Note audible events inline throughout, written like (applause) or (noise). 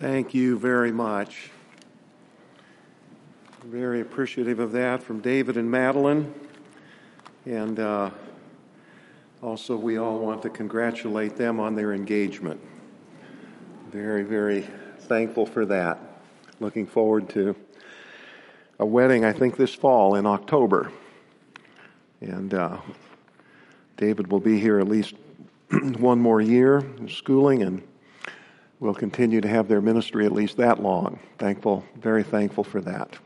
Thank you very much. Very appreciative of that from David and Madeline. And uh, also, we all want to congratulate them on their engagement. Very, very thankful for that. Looking forward to a wedding, I think, this fall in October. And uh, David will be here at least (clears throat) one more year in schooling and will continue to have their ministry at least that long. Thankful, very thankful for that.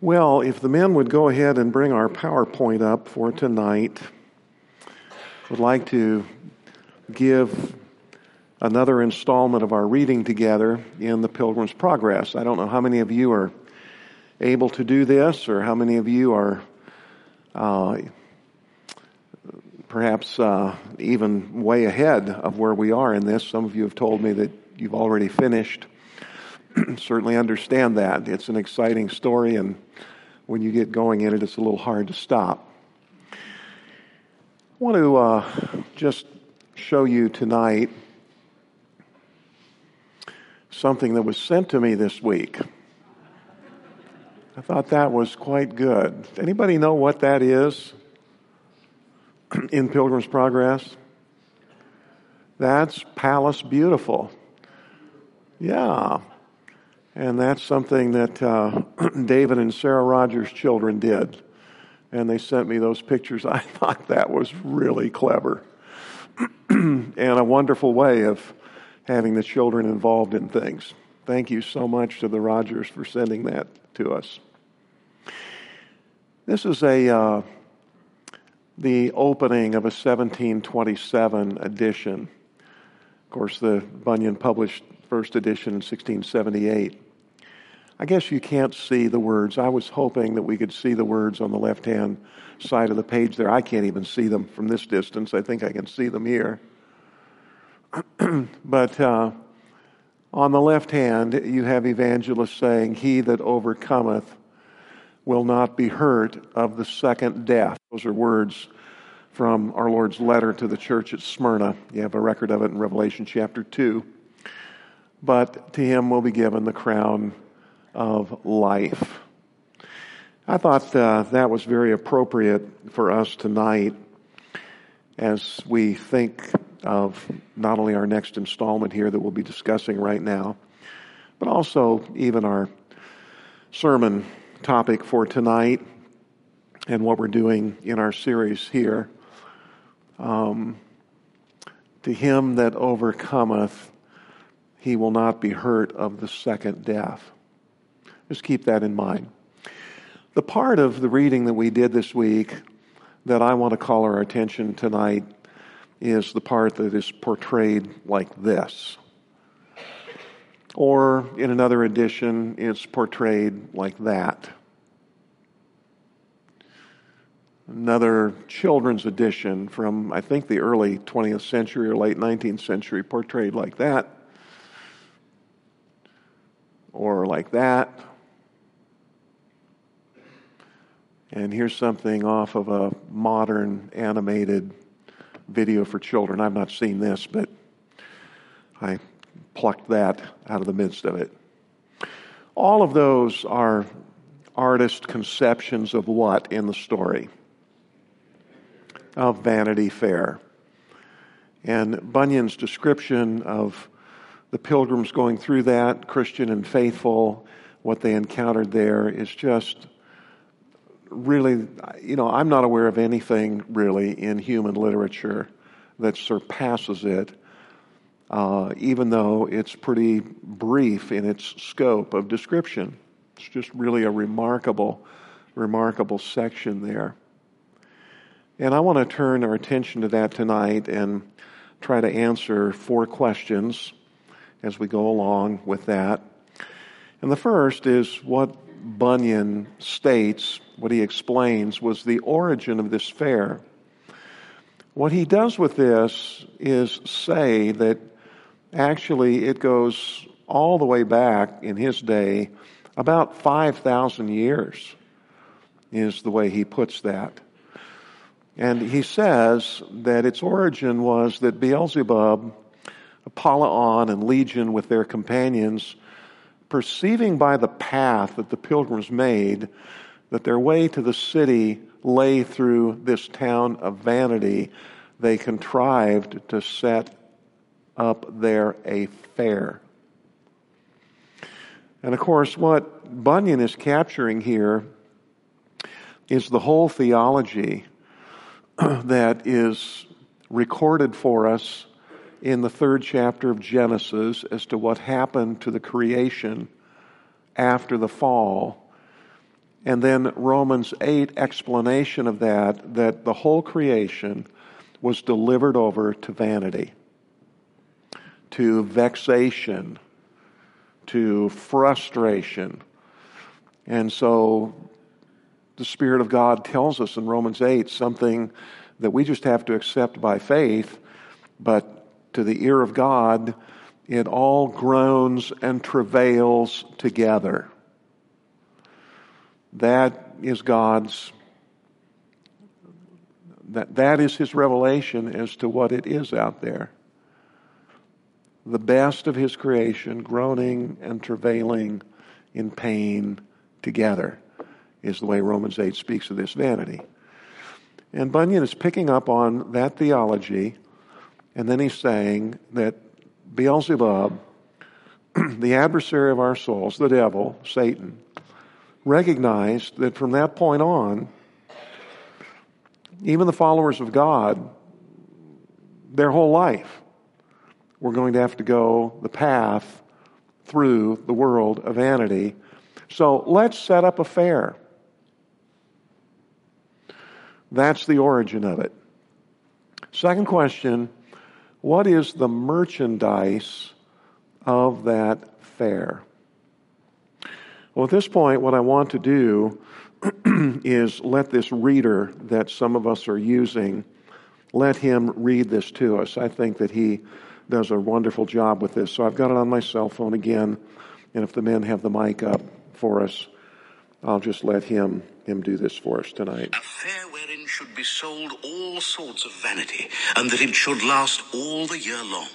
Well, if the men would go ahead and bring our PowerPoint up for tonight, would like to give another installment of our reading together in the Pilgrim's Progress. I don't know how many of you are able to do this or how many of you are uh, perhaps uh, even way ahead of where we are in this. Some of you have told me that you've already finished. (clears throat) Certainly understand that. It's an exciting story, and when you get going in it, it's a little hard to stop. I want to uh, just show you tonight something that was sent to me this week. I thought that was quite good. Anybody know what that is? (clears throat) in Pilgrim's Progress? That's Palace Beautiful. Yeah. And that's something that uh, (clears throat) David and Sarah Rogers' children did. And they sent me those pictures. (laughs) I thought that was really clever (clears throat) and a wonderful way of having the children involved in things. Thank you so much to the Rogers for sending that to us. This is a. Uh, the opening of a 1727 edition. Of course, the Bunyan published first edition in 1678. I guess you can't see the words. I was hoping that we could see the words on the left hand side of the page there. I can't even see them from this distance. I think I can see them here. (clears throat) but uh, on the left hand, you have evangelist saying, He that overcometh will not be hurt of the second death. Those are words from our Lord's letter to the church at Smyrna. You have a record of it in Revelation chapter 2. But to him will be given the crown of life. I thought uh, that was very appropriate for us tonight as we think of not only our next installment here that we'll be discussing right now, but also even our sermon topic for tonight and what we're doing in our series here. Um, to him that overcometh, he will not be hurt of the second death. Just keep that in mind. The part of the reading that we did this week that I want to call our attention tonight is the part that is portrayed like this. Or in another edition, it's portrayed like that. Another children's edition from, I think, the early 20th century or late 19th century, portrayed like that. Or like that. And here's something off of a modern animated video for children. I've not seen this, but I plucked that out of the midst of it. All of those are artist conceptions of what in the story? Of Vanity Fair. And Bunyan's description of the pilgrims going through that, Christian and faithful, what they encountered there is just really, you know, I'm not aware of anything really in human literature that surpasses it uh, even though it's pretty brief in its scope of description. It's just really a remarkable, remarkable section there. And I want to turn our attention to that tonight and try to answer four questions as we go along with that. And the first is what Bunyan states, what he explains, was the origin of this fair. What he does with this is say that Actually, it goes all the way back in his day, about 5,000 years, is the way he puts that. And he says that its origin was that Beelzebub Apollyon and Legion with their companions, perceiving by the path that the pilgrims made that their way to the city lay through this town of vanity, they contrived to set up there a fair. And of course, what Bunyan is capturing here is the whole theology (clears throat) that is recorded for us in the third chapter of Genesis as to what happened to the creation after the fall. And then Romans 8 explanation of that, that the whole creation was delivered over to vanity, to vexation, to frustration. And so the Spirit of God tells us in Romans 8 something that we just have to accept by faith, but to the ear of God, it all groans and travails together. That is God's that, that is his revelation as to what it is out there. The best of his creation, groaning and travailing in pain together, is the way Romans 8 speaks of this vanity. And Bunyan is picking up on that theology, and then he's saying that Beelzebub, (clears throat) the adversary of our souls, the devil, Satan, recognized that from that point on, even the followers of God, their whole life, were going to have to go the path through the world of vanity. So let's set up a fair. That's the origin of it. Second question What is the merchandise of that fair? Well, at this point, what I want to do (clears throat) is let this reader that some of us are using, let him read this to us. I think that he does a wonderful job with this. So I've got it on my cell phone again, and if the men have the mic up for us, I'll just let him him do this for us tonight. A fair wherein should be sold all sorts of vanity, and that it should last all the year long.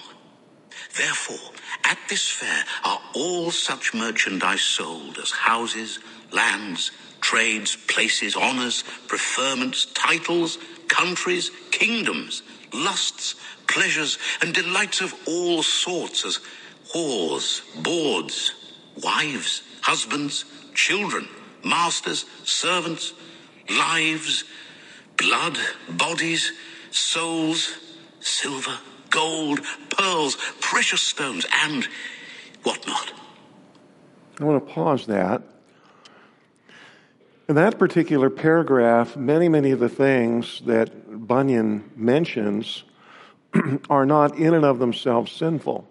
Therefore, at this fair are all such merchandise sold as houses, lands, trades, places, honors, preferments, titles, countries, kingdoms, lusts, pleasures, and delights of all sorts as whores, bawds, wives, husbands, children, masters, servants, lives, blood, bodies, souls, silver, gold, pearls, precious stones, and whatnot. I want to pause that. In that particular paragraph, many, many of the things that Bunyan mentions (clears throat) are not in and of themselves sinful.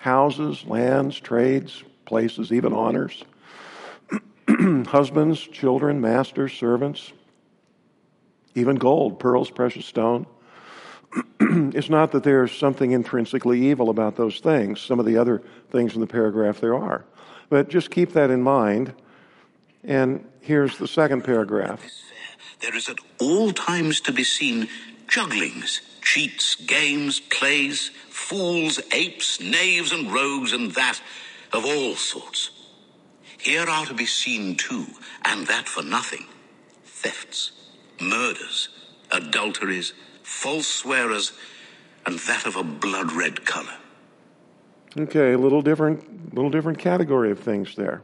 Houses, lands, trades, places, even honors. (clears throat) husbands, children, masters, servants, even gold, pearls, precious stone. (clears throat) it's not that there's something intrinsically evil about those things. Some of the other things in the paragraph there are. But just keep that in mind. And here's the second paragraph. There is at all times to be seen jugglings, cheats, games, plays, fools, apes, knaves, and rogues, and that of all sorts here are to be seen too, and that for nothing, thefts, murders, adulteries, false swearers, and that of a blood red color. Okay, a little different, little different category of things there.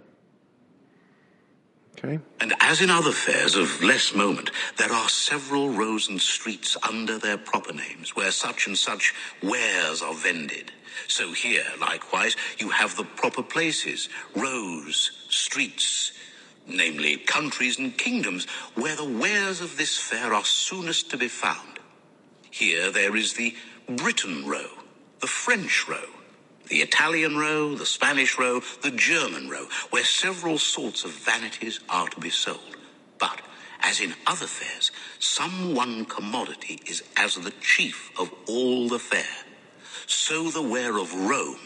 Okay. And as in other fairs of less moment, there are several rows and streets under their proper names where such and such wares are vended. So here, likewise, you have the proper places, rows, streets, namely countries and kingdoms, where the wares of this fair are soonest to be found. Here there is the Britain row, the French row, the Italian row, the Spanish row, the German row, where several sorts of vanities are to be sold. But, as in other fairs, some one commodity is as the chief of all the fair so the ware of Rome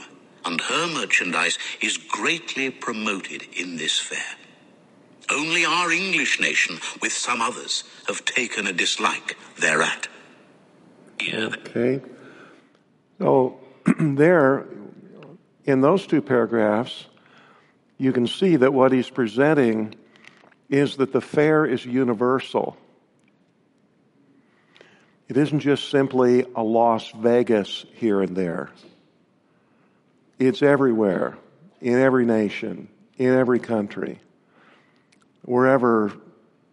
and her merchandise is greatly promoted in this fair. Only our English nation, with some others, have taken a dislike thereat. Yeah. Okay. Oh, so, (clears throat) there, in those two paragraphs, you can see that what he's presenting is that the fair is universal. It isn't just simply a Las Vegas here and there. It's everywhere, in every nation, in every country, wherever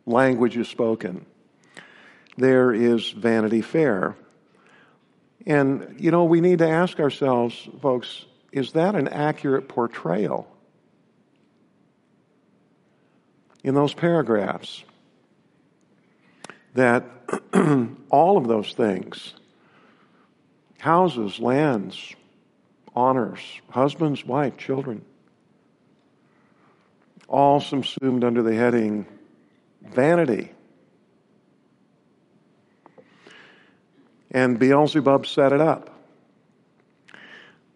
language is spoken. There is Vanity Fair. And, you know, we need to ask ourselves, folks, is that an accurate portrayal? In those paragraphs, that (clears throat) all of those things houses, lands, honors, husbands, wife, children all subsumed under the heading vanity. And Beelzebub set it up.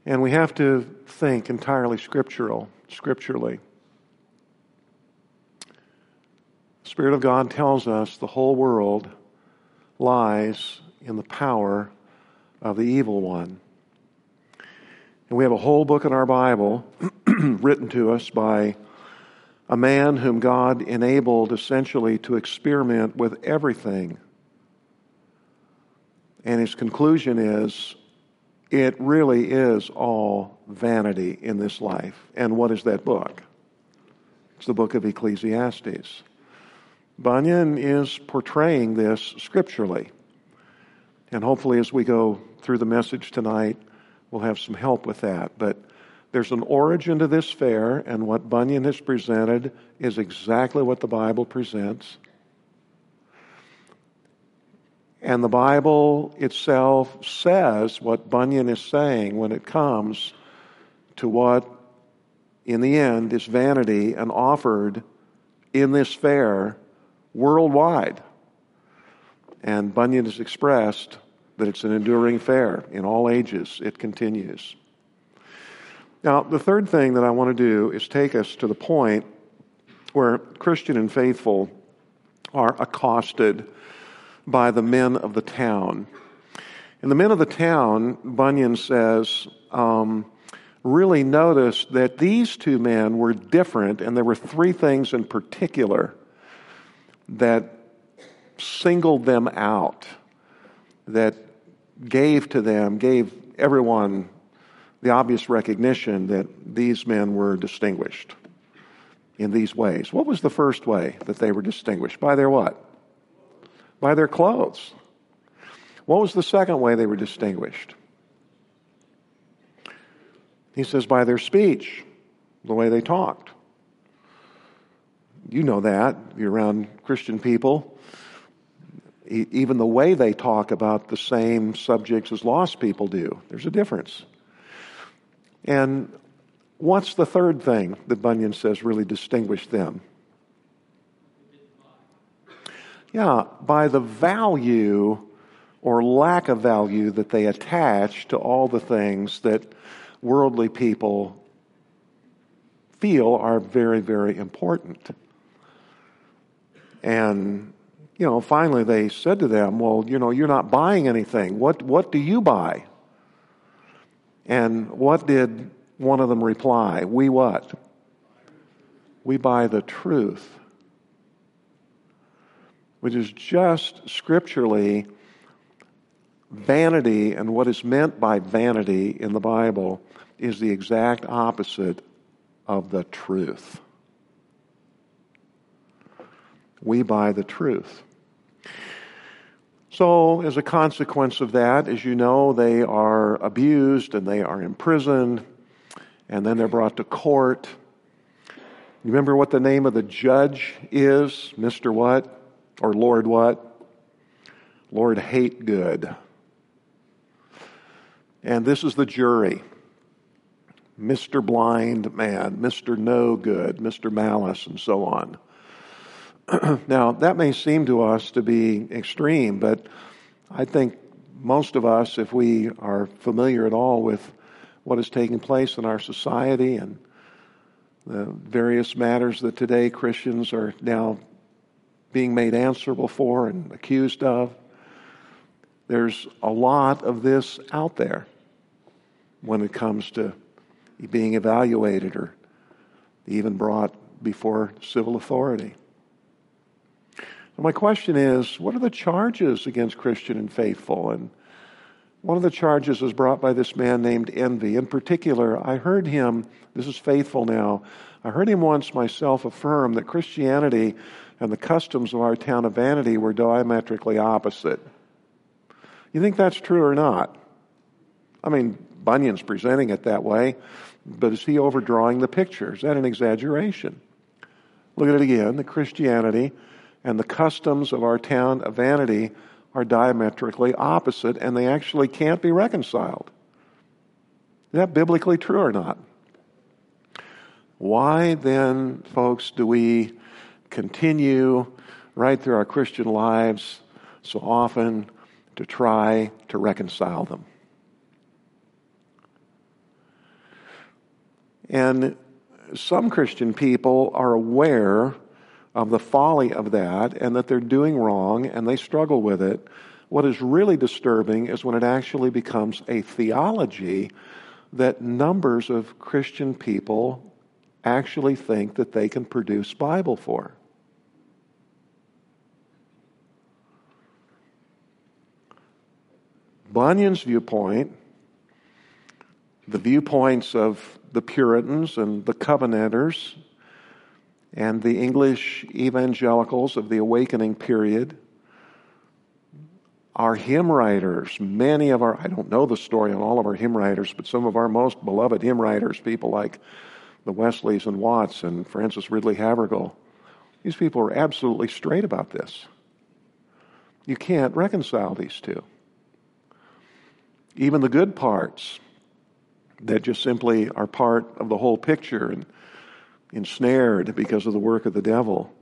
And we have to think entirely scriptural, scripturally. The Spirit of God tells us the whole world lies in the power of the evil one. And we have a whole book in our Bible (clears throat) written to us by a man whom God enabled essentially to experiment with everything. And his conclusion is it really is all vanity in this life. And what is that book? It's the book of Ecclesiastes. Bunyan is portraying this scripturally. And hopefully, as we go through the message tonight, we'll have some help with that. But there's an origin to this fair, and what Bunyan has presented is exactly what the Bible presents. And the Bible itself says what Bunyan is saying when it comes to what, in the end, is vanity and offered in this fair worldwide. And Bunyan has expressed that it's an enduring fair in all ages, it continues. Now, the third thing that I want to do is take us to the point where Christian and faithful are accosted by the men of the town. And the men of the town, Bunyan says, um, really noticed that these two men were different, and there were three things in particular that singled them out, that gave to them, gave everyone the obvious recognition that these men were distinguished in these ways. What was the first way that they were distinguished? By their what? By their clothes. What was the second way they were distinguished? He says, by their speech, the way they talked. You know that. You're around Christian people. Even the way they talk about the same subjects as lost people do, there's a difference. And what's the third thing that Bunyan says really distinguished them? Yeah, by the value or lack of value that they attach to all the things that worldly people feel are very, very important. And, you know, finally they said to them, Well, you know, you're not buying anything. What, what do you buy? And what did one of them reply? We what? We buy the truth. Which is just scripturally vanity, and what is meant by vanity in the Bible is the exact opposite of the truth. We buy the truth. So, as a consequence of that, as you know, they are abused and they are imprisoned, and then they're brought to court. You remember what the name of the judge is? Mr. What? Or Lord What? Lord Hate Good. And this is the jury Mr. Blind Man, Mr. No Good, Mr. Malice, and so on. (clears throat) now, that may seem to us to be extreme, but I think most of us, if we are familiar at all with what is taking place in our society and the various matters that today Christians are now being made answerable for and accused of, there's a lot of this out there. when it comes to being evaluated or even brought before civil authority. my question is what are the charges against Christian and faithful? And one of the charges was brought by this man named Envy. In particular, I heard him, this is faithful now, I heard him once myself affirm that Christianity and the customs of our town of Vanity were diametrically opposite. You think that's true or not? I mean, Bunyan's presenting it that way, but is he overdrawing the picture? Is that an exaggeration? Look at it again. The Christianity and the customs of our town of Vanity are diametrically opposite, and they actually can't be reconciled. Is that biblically true or not? Why then, folks, do we continue right through our Christian lives so often to try to reconcile them? And some Christian people are aware of the folly of that and that they're doing wrong and they struggle with it. What is really disturbing is when it actually becomes a theology that numbers of Christian people actually think that they can produce Bible for. Bunyan's viewpoint, the viewpoints of the Puritans and the Covenanters and the English evangelicals of the awakening period, our hymn writers, many of our, I don't know the story on all of our hymn writers, but some of our most beloved hymn writers, people like the Wesleys and Watts and Frances Ridley Havergal, these people are absolutely straight about this. You can't reconcile these two. Even the good parts that just simply are part of the whole picture and ensnared because of the work of the devil.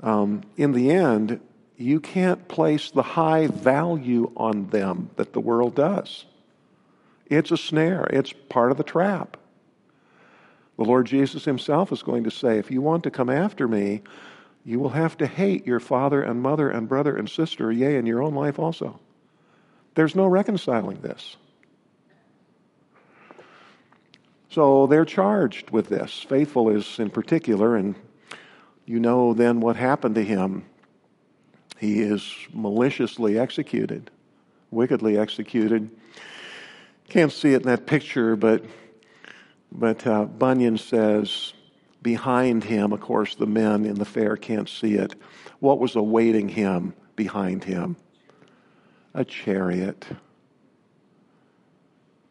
Um, in the end, you can't place the high value on them that the world does. It's a snare, it's part of the trap. The Lord Jesus himself is going to say, if you want to come after me, you will have to hate your father and mother and brother and sister, yea, in your own life also. There's no reconciling this. So they're charged with this. Faithful is in particular, and you know then what happened to him. He is maliciously executed, wickedly executed. Can't see it in that picture, but but uh, Bunyan says, behind him, of course, the men in the fair can't see it. What was awaiting him behind him? A chariot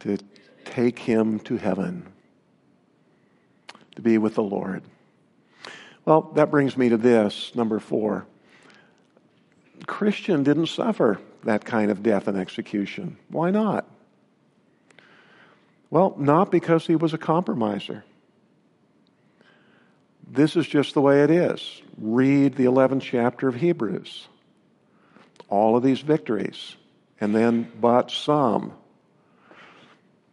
to take him to heaven, to be with the Lord. Well, that brings me to this, number four. Christian didn't suffer that kind of death and execution. Why not? Well, not because he was a compromiser. This is just the way it is. Read the 11th chapter of Hebrews. All of these victories, and then but some.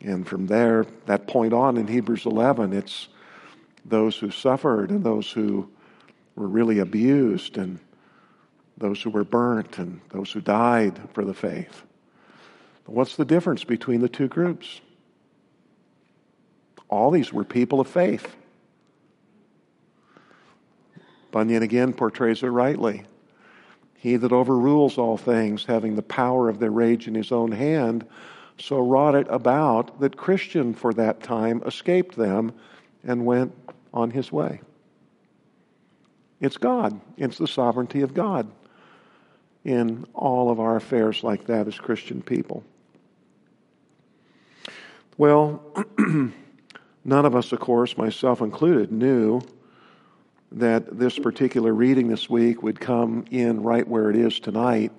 And from there, that point on in Hebrews 11, it's those who suffered and those who were really abused and those who were burnt and those who died for the faith. What's the difference between the two groups? All these were people of faith. Bunyan again portrays it rightly. He that overrules all things, having the power of their rage in his own hand, so wrought it about that Christian for that time escaped them and went on his way. It's God, it's the sovereignty of God in all of our affairs like that as Christian people. Well, (clears throat) None of us, of course, myself included, knew that this particular reading this week would come in right where it is tonight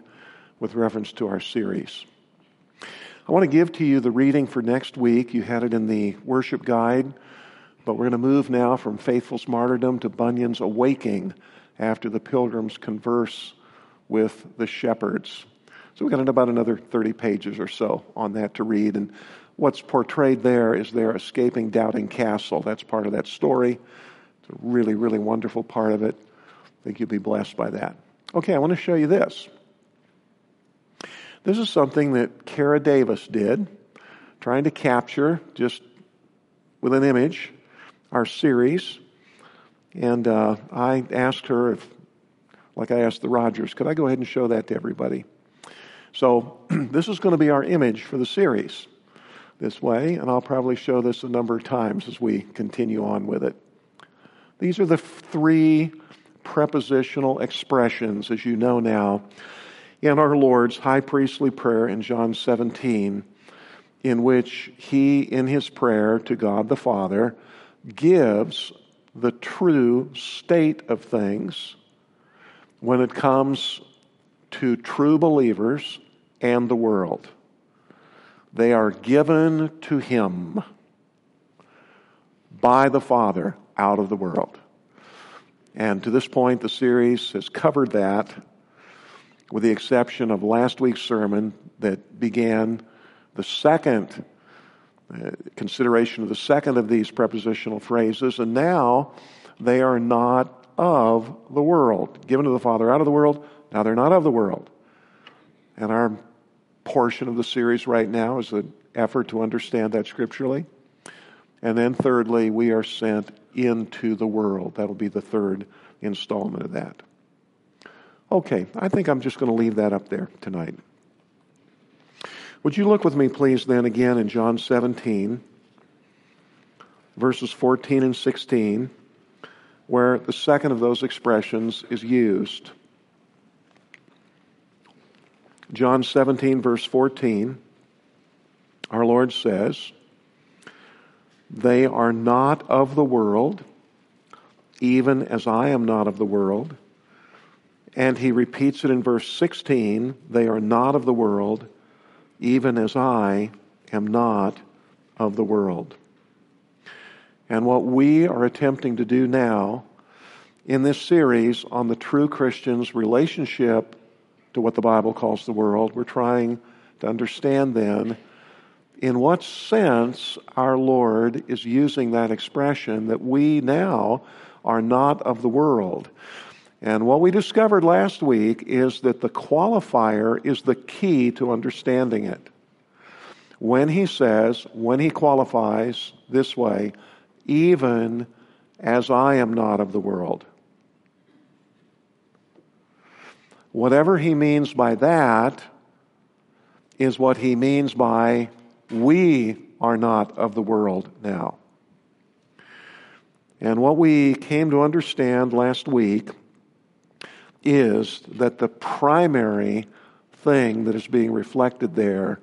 with reference to our series. I want to give to you the reading for next week. You had it in the worship guide, but we're going to move now from Faithful's martyrdom to Bunyan's awaking after the pilgrims converse with the shepherds. So we've got about another 30 pages or so on that to read. And what's portrayed there is their escaping Doubting Castle. That's part of that story. It's a really, really wonderful part of it. I think you'll be blessed by that. Okay, I want to show you this. This is something that Kara Davis did trying to capture just with an image our series. And uh, I asked her if, like I asked the Rogers, could I go ahead and show that to everybody? So (clears throat) this is going to be our image for the series this way, and I'll probably show this a number of times as we continue on with it. These are the three prepositional expressions, as you know now, in our Lord's high priestly prayer in John 17, in which he, in his prayer to God the Father, gives the true state of things when it comes to true believers and the world. They are given to him by the Father out of the world. And to this point, the series has covered that, with the exception of last week's sermon that began the second uh, consideration of the second of these prepositional phrases. And now they are not of the world. Given to the Father out of the world, now they're not of the world. And our portion of the series right now is an effort to understand that scripturally. And then, thirdly, we are sent into the world. That'll be the third installment of that. Okay, I think I'm just going to leave that up there tonight. Would you look with me, please, then again in John 17, verses 14 and 16, where the second of those expressions is used. John 17, verse 14, our Lord says, they are not of the world, even as I am not of the world. And he repeats it in verse 16 they are not of the world, even as I am not of the world. And what we are attempting to do now in this series on the true Christian's relationship to what the Bible calls the world, we're trying to understand then in what sense our Lord is using that expression that we now are not of the world. And what we discovered last week is that the qualifier is the key to understanding it. When he says, when he qualifies this way, even as I am not of the world. Whatever he means by that is what he means by we are not of the world now. And what we came to understand last week is that the primary thing that is being reflected there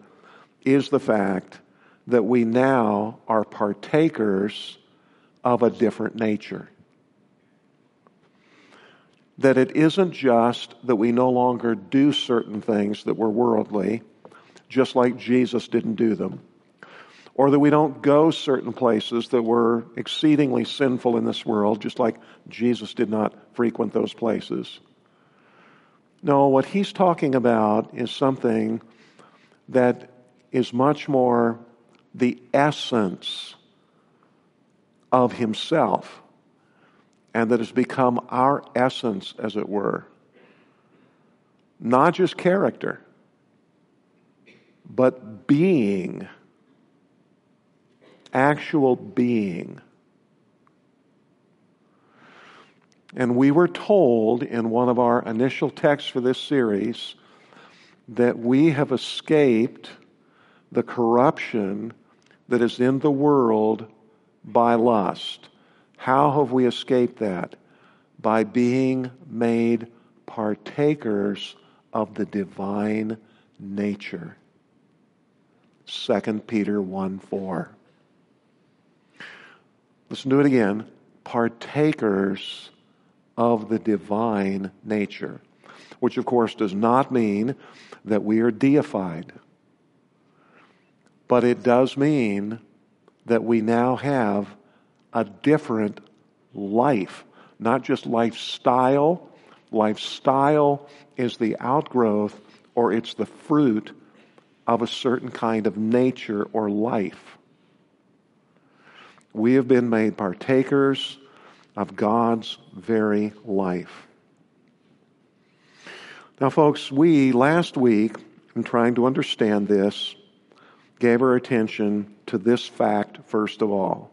is the fact that we now are partakers of a different nature. That it isn't just that we no longer do certain things that were worldly, just like Jesus didn't do them. Or that we don't go certain places that were exceedingly sinful in this world, just like Jesus did not frequent those places. No, what he's talking about is something that is much more the essence of himself and that has become our essence, as it were. Not just character but being, actual being. And we were told in one of our initial texts for this series that we have escaped the corruption that is in the world by lust. How have we escaped that? By being made partakers of the divine nature. 2 Peter 1 4. Listen to it again. Partakers of the divine nature, which of course does not mean that we are deified, but it does mean that we now have a different life, not just lifestyle. Lifestyle is the outgrowth or it's the fruit of a certain kind of nature or life. We have been made partakers of God's very life. Now, folks, we last week, in trying to understand this, gave our attention to this fact first of all.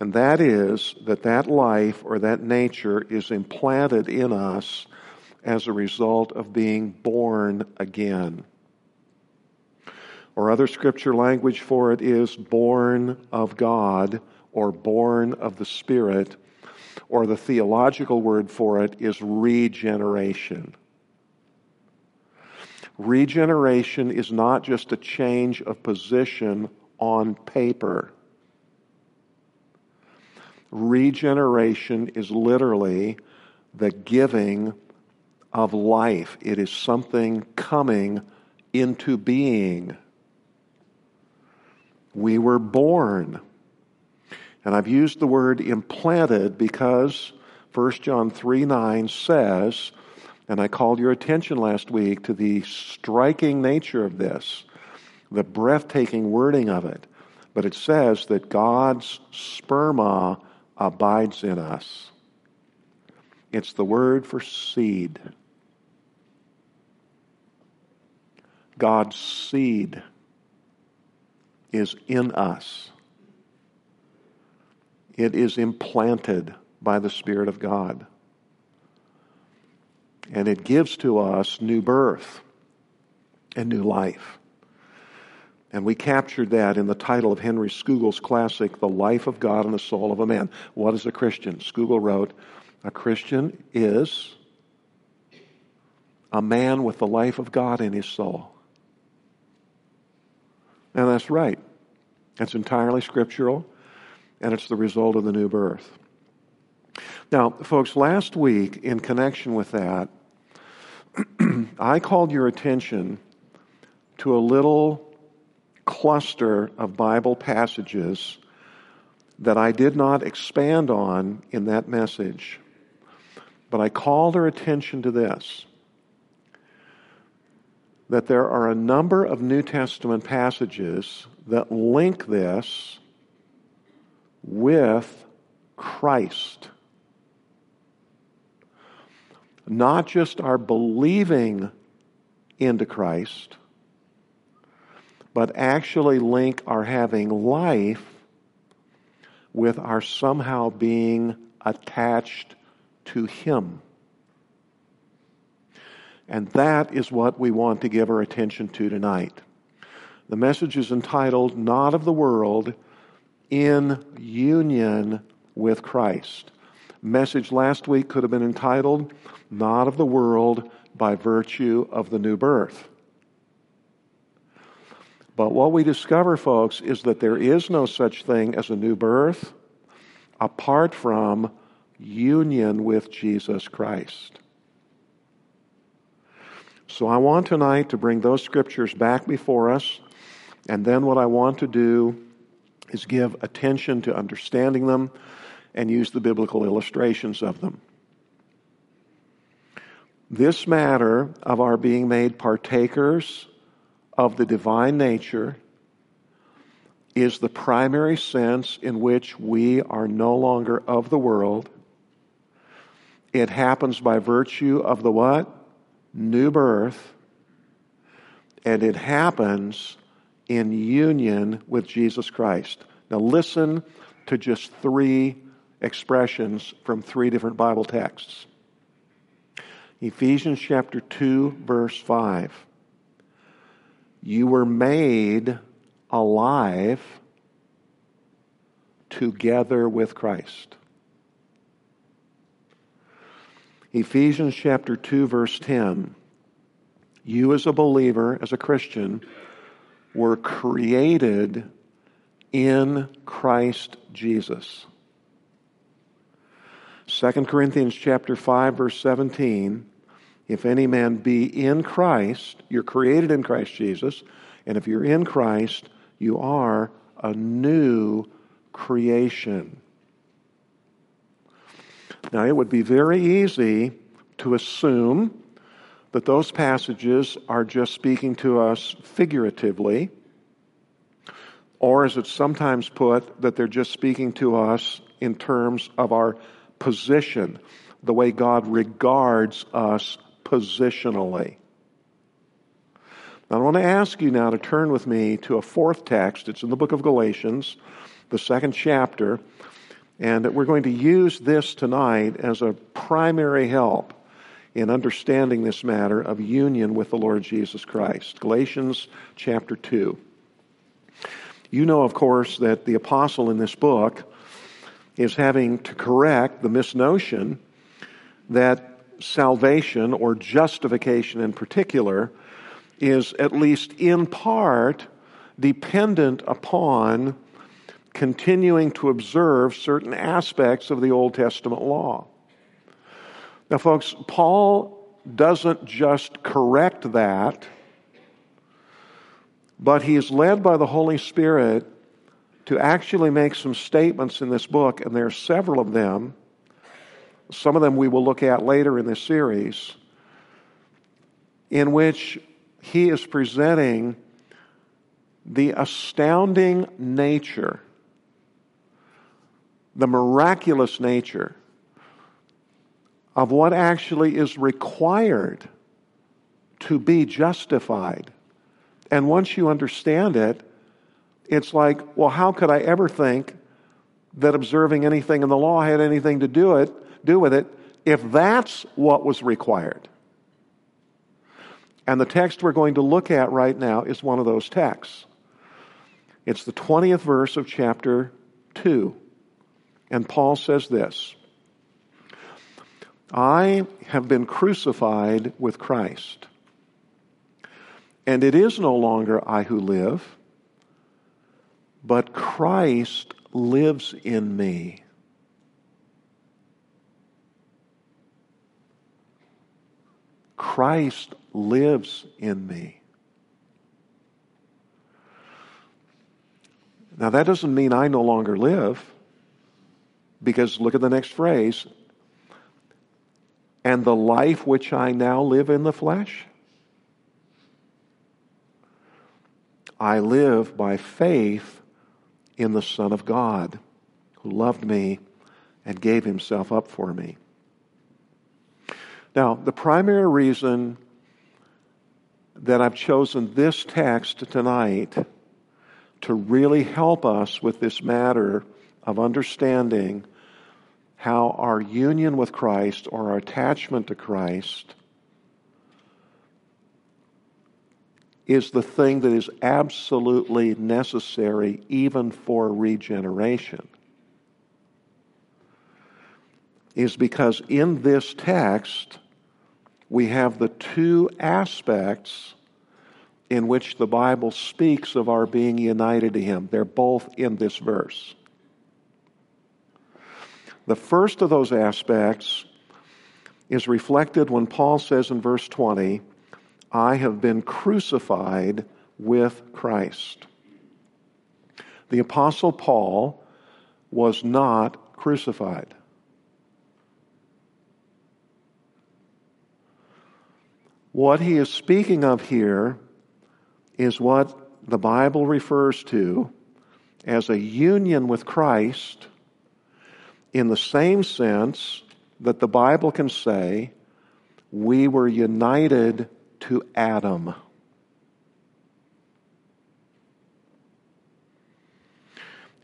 And that is that that life or that nature is implanted in us as a result of being born again. Or other scripture language for it is born of God or born of the Spirit, or the theological word for it is regeneration. Regeneration is not just a change of position on paper. Regeneration is literally the giving of life. It is something coming into being. We were born. And I've used the word implanted because 1 John 3 9 says, and I called your attention last week to the striking nature of this, the breathtaking wording of it. But it says that God's sperma abides in us. It's the word for seed. God's seed is in us. It is implanted by the Spirit of God. And it gives to us new birth and new life. And we captured that in the title of Henry Scougal's classic, The Life of God in the Soul of a Man. What is a Christian? Scougal wrote, A Christian is a man with the life of God in his soul. And that's right. It's entirely scriptural, and it's the result of the new birth. Now, folks, last week, in connection with that, (clears throat) I called your attention to a little cluster of Bible passages that I did not expand on in that message. But I called our attention to this that there are a number of New Testament passages that link this with Christ. Not just our believing into Christ, but actually link our having life with our somehow being attached to Him. And that is what we want to give our attention to tonight. The message is entitled Not of the World in Union with Christ. Message last week could have been entitled Not of the World by Virtue of the New Birth. But what we discover, folks, is that there is no such thing as a new birth apart from union with Jesus Christ. So I want tonight to bring those scriptures back before us, and then what I want to do is give attention to understanding them and use the biblical illustrations of them. This matter of our being made partakers of the divine nature is the primary sense in which we are no longer of the world. It happens by virtue of the what? new birth, and it happens in union with Jesus Christ. Now, listen to just three expressions from three different Bible texts. Ephesians chapter 2, verse 5. You were made alive together with Christ. Ephesians chapter 2, verse 10. You, as a believer, as a Christian, were created in Christ Jesus. 2 Corinthians chapter 5 verse 17 if any man be in Christ you're created in Christ Jesus and if you're in Christ you are a new creation now, it would be very easy to assume that those passages are just speaking to us figuratively, or as it's sometimes put, that they're just speaking to us in terms of our position, the way God regards us positionally. Now, I want to ask you now to turn with me to a fourth text. It's in the book of Galatians, the second chapter. And that we're going to use this tonight as a primary help in understanding this matter of union with the Lord Jesus Christ. Galatians chapter 2. You know, of course, that the apostle in this book is having to correct the misnotion that salvation or justification in particular is at least in part dependent upon continuing to observe certain aspects of the Old Testament law. Now, folks, Paul doesn't just correct that, but he is led by the Holy Spirit to actually make some statements in this book, and there are several of them. Some of them we will look at later in this series, in which he is presenting the astounding nature, the miraculous nature of what actually is required to be justified. And once you understand it, it's like, well, how could I ever think that observing anything in the law had anything to do it do with it if that's what was required? And the text we're going to look at right now is one of those texts. It's the 20th verse of chapter 2. And Paul says this I have been crucified with Christ. And it is no longer I who live, but Christ lives in me. Christ lives in me. Now, that doesn't mean I no longer live, because look at the next phrase. And the life which I now live in the flesh, I live by faith in the Son of God, who loved me and gave himself up for me. Now, the primary reason that I've chosen this text tonight to really help us with this matter of understanding how our union with Christ or our attachment to Christ is the thing that is absolutely necessary even for regeneration. Is because in this text, we have the two aspects in which the Bible speaks of our being united to Him. They're both in this verse. The first of those aspects is reflected when Paul says in verse 20, I have been crucified with Christ. The Apostle Paul was not crucified. What he is speaking of here is what the Bible refers to as a union with Christ in the same sense that the Bible can say we were united to Adam.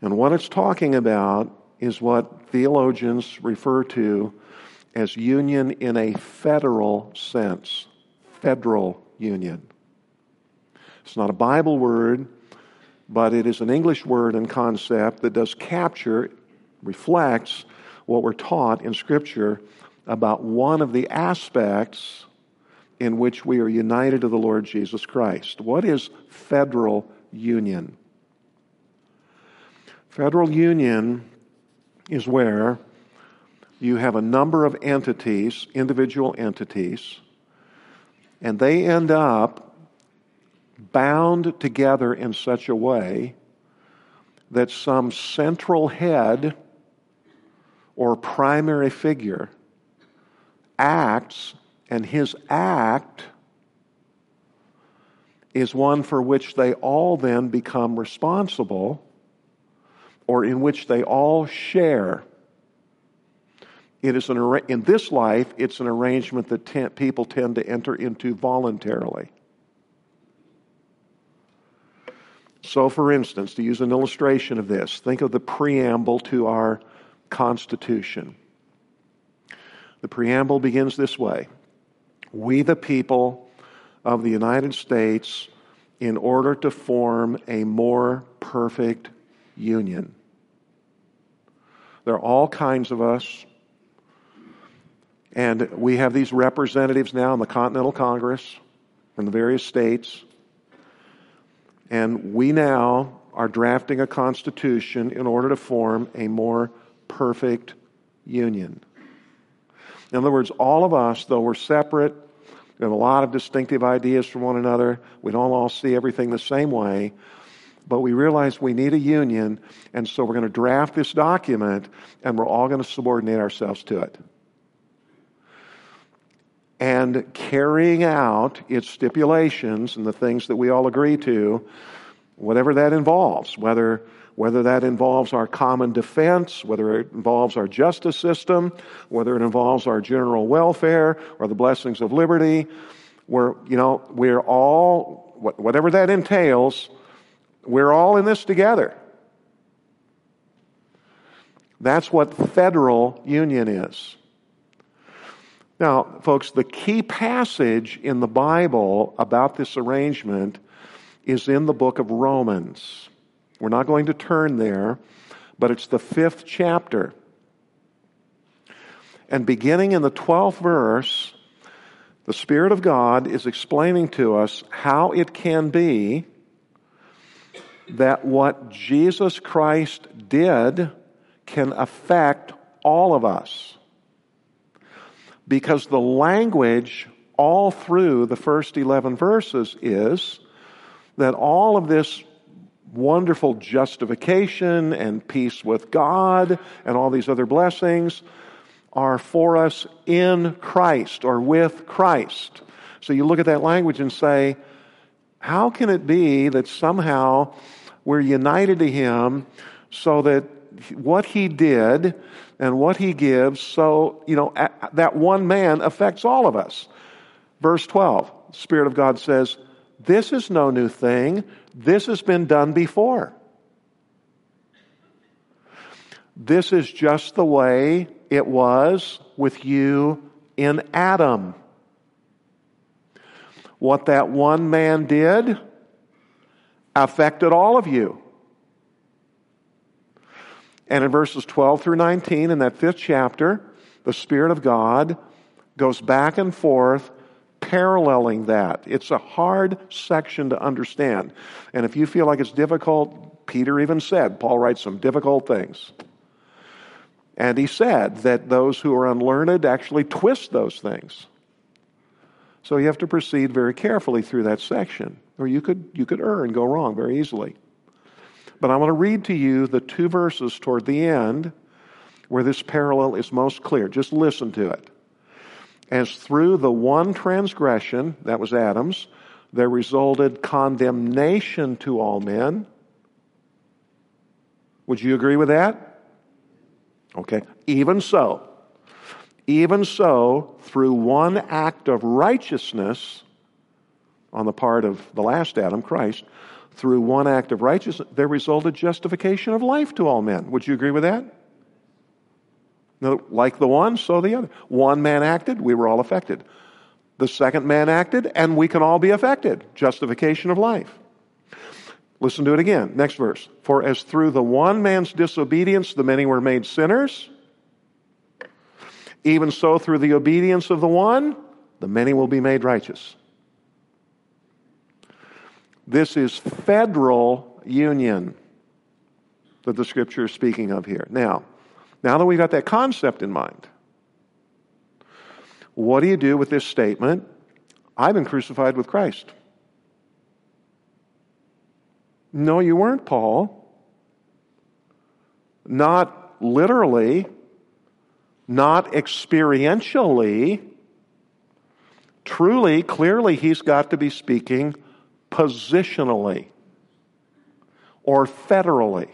And what it's talking about is what theologians refer to as union in a federal sense federal union. It's not a Bible word, but it is an English word and concept that does capture, reflects what we're taught in Scripture about one of the aspects in which we are united to the Lord Jesus Christ. What is federal union? Federal union is where you have a number of entities, individual entities, and they end up bound together in such a way that some central head or primary figure acts, and his act is one for which they all then become responsible or in which they all share. It is an, in this life, it's an arrangement that ten, people tend to enter into voluntarily. So, for instance, to use an illustration of this, think of the preamble to our Constitution. The preamble begins this way We, the people of the United States, in order to form a more perfect union. There are all kinds of us. And we have these representatives now in the Continental Congress from the various states. And we now are drafting a constitution in order to form a more perfect union. In other words, all of us, though we're separate, we have a lot of distinctive ideas from one another, we don't all see everything the same way, but we realize we need a union, and so we're going to draft this document, and we're all going to subordinate ourselves to it. And carrying out its stipulations and the things that we all agree to, whatever that involves, whether whether that involves our common defense, whether it involves our justice system, whether it involves our general welfare or the blessings of liberty. We're, you know, we're all, whatever that entails, we're all in this together. That's what federal union is. Now, folks, the key passage in the Bible about this arrangement is in the book of Romans. We're not going to turn there, but it's the fifth chapter. And beginning in the 12th verse, the Spirit of God is explaining to us how it can be that what Jesus Christ did can affect all of us. Because the language all through the first 11 verses is that all of this wonderful justification and peace with God and all these other blessings are for us in Christ or with Christ. So you look at that language and say, how can it be that somehow we're united to Him so that what He did and what He gives, so, you know, that one man affects all of us? Verse 12, Spirit of God says, This is no new thing. This has been done before. This is just the way it was with you in Adam. What that one man did affected all of you. And in verses 12 through 19, in that fifth chapter, the Spirit of God goes back and forth paralleling that. It's a hard section to understand. And if you feel like it's difficult, Peter even said, Paul writes some difficult things. And he said that those who are unlearned actually twist those things. So you have to proceed very carefully through that section, or you could, you could err and go wrong very easily. But I want to read to you the two verses toward the end where this parallel is most clear. Just listen to it as through the one transgression, that was Adam's, there resulted condemnation to all men. Would you agree with that? Okay. Even so, even so, through one act of righteousness on the part of the last Adam, Christ, through one act of righteousness, there resulted justification of life to all men. Would you agree with that? Like the one, so the other. One man acted, we were all affected. The second man acted, and we can all be affected. Justification of life. Listen to it again. Next verse. For as through the one man's disobedience the many were made sinners, even so through the obedience of the one, the many will be made righteous. This is federal union that the scripture is speaking of here. Now, now that we've got that concept in mind, what do you do with this statement? I've been crucified with Christ. No, you weren't, Paul. Not literally, not experientially. Truly, clearly, he's got to be speaking positionally or federally.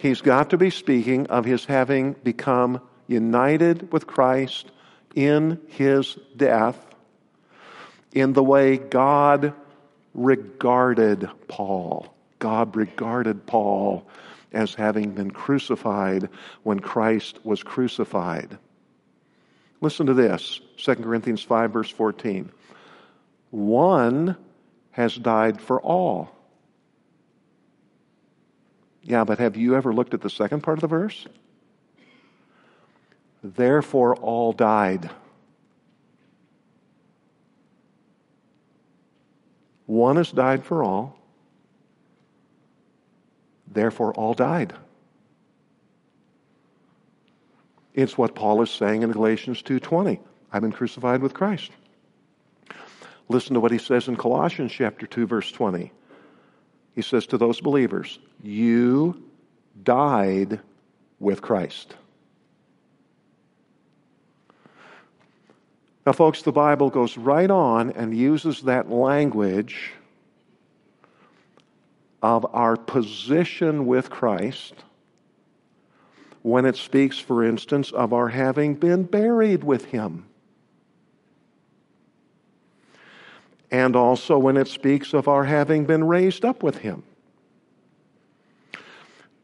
He's got to be speaking of his having become united with Christ in his death in the way God regarded Paul. God regarded Paul as having been crucified when Christ was crucified. Listen to this 2 Corinthians 5, verse 14. One has died for all. Yeah, but have you ever looked at the second part of the verse? Therefore, all died. One has died for all. Therefore, all died. It's what Paul is saying in Galatians 2:20. I've been crucified with Christ. Listen to what he says in Colossians chapter 2 verse 20. He says to those believers, "You died with Christ." Now folks, the Bible goes right on and uses that language of our position with Christ when it speaks, for instance, of our having been buried with Him. And also when it speaks of our having been raised up with Him.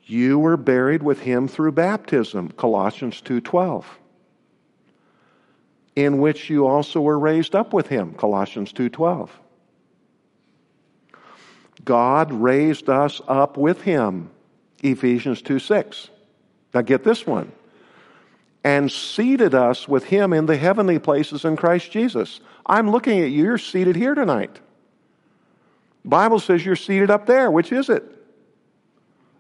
You were buried with Him through baptism, Colossians 2:12. In which you also were raised up with Him, Colossians 2:12. God raised us up with him. Ephesians 2 6. Now get this one. And seated us with him in the heavenly places in Christ Jesus. I'm looking at you. You're seated here tonight. Bible says you're seated up there. Which is it?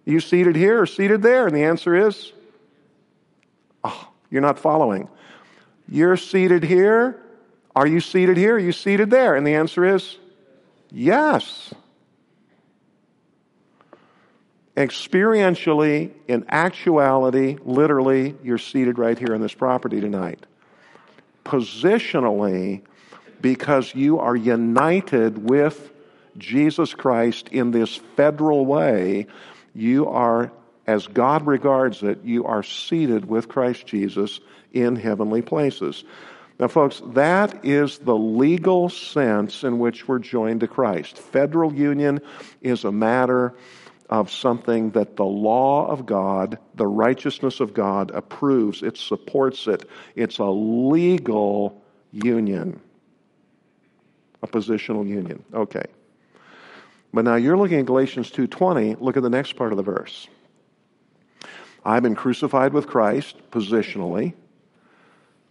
You seated here or seated there? And the answer is, oh, you're not following. You're seated here. Are you seated here? Are you seated there? And the answer is, yes experientially, in actuality, literally, you're seated right here on this property tonight. Positionally, because you are united with Jesus Christ in this federal way, you are, as God regards it, you are seated with Christ Jesus in heavenly places. Now, folks, that is the legal sense in which we're joined to Christ. Federal union is a matter of something that the law of God, the righteousness of God approves, it supports it. It's a legal union, a positional union. Okay. But now you're looking at Galatians 2:20, look at the next part of the verse. I've been crucified with Christ positionally.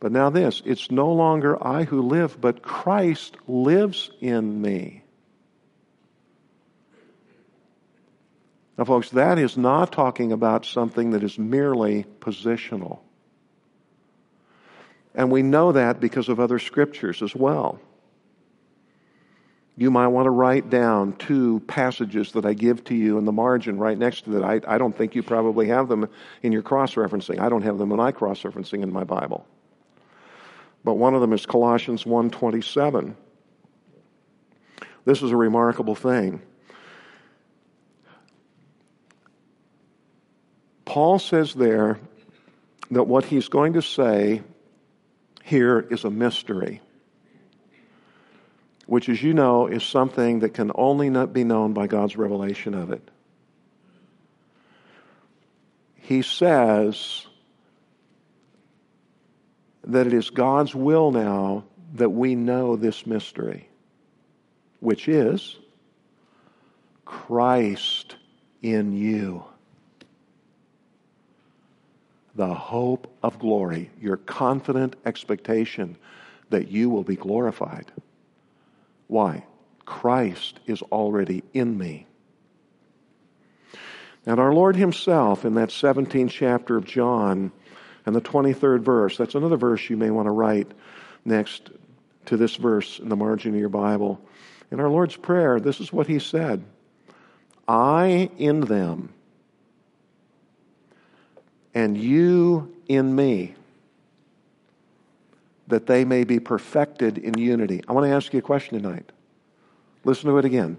But now this, it's no longer I who live, but Christ lives in me. Now, folks, that is not talking about something that is merely positional. And we know that because of other scriptures as well. You might want to write down two passages that I give to you in the margin right next to that. I, I don't think you probably have them in your cross referencing. I don't have them in my cross referencing in my Bible. But one of them is Colossians 1:27. This is a remarkable thing. Paul says there that what he's going to say here is a mystery, which, as you know, is something that can only not be known by God's revelation of it. He says that it is God's will now that we know this mystery, which is Christ in you the hope of glory, your confident expectation that you will be glorified. Why? Christ is already in me. And our Lord Himself, in that 17th chapter of John and the 23rd verse, that's another verse you may want to write next to this verse in the margin of your Bible. In our Lord's Prayer, this is what He said I in them and you in me, that they may be perfected in unity. I want to ask you a question tonight. Listen to it again.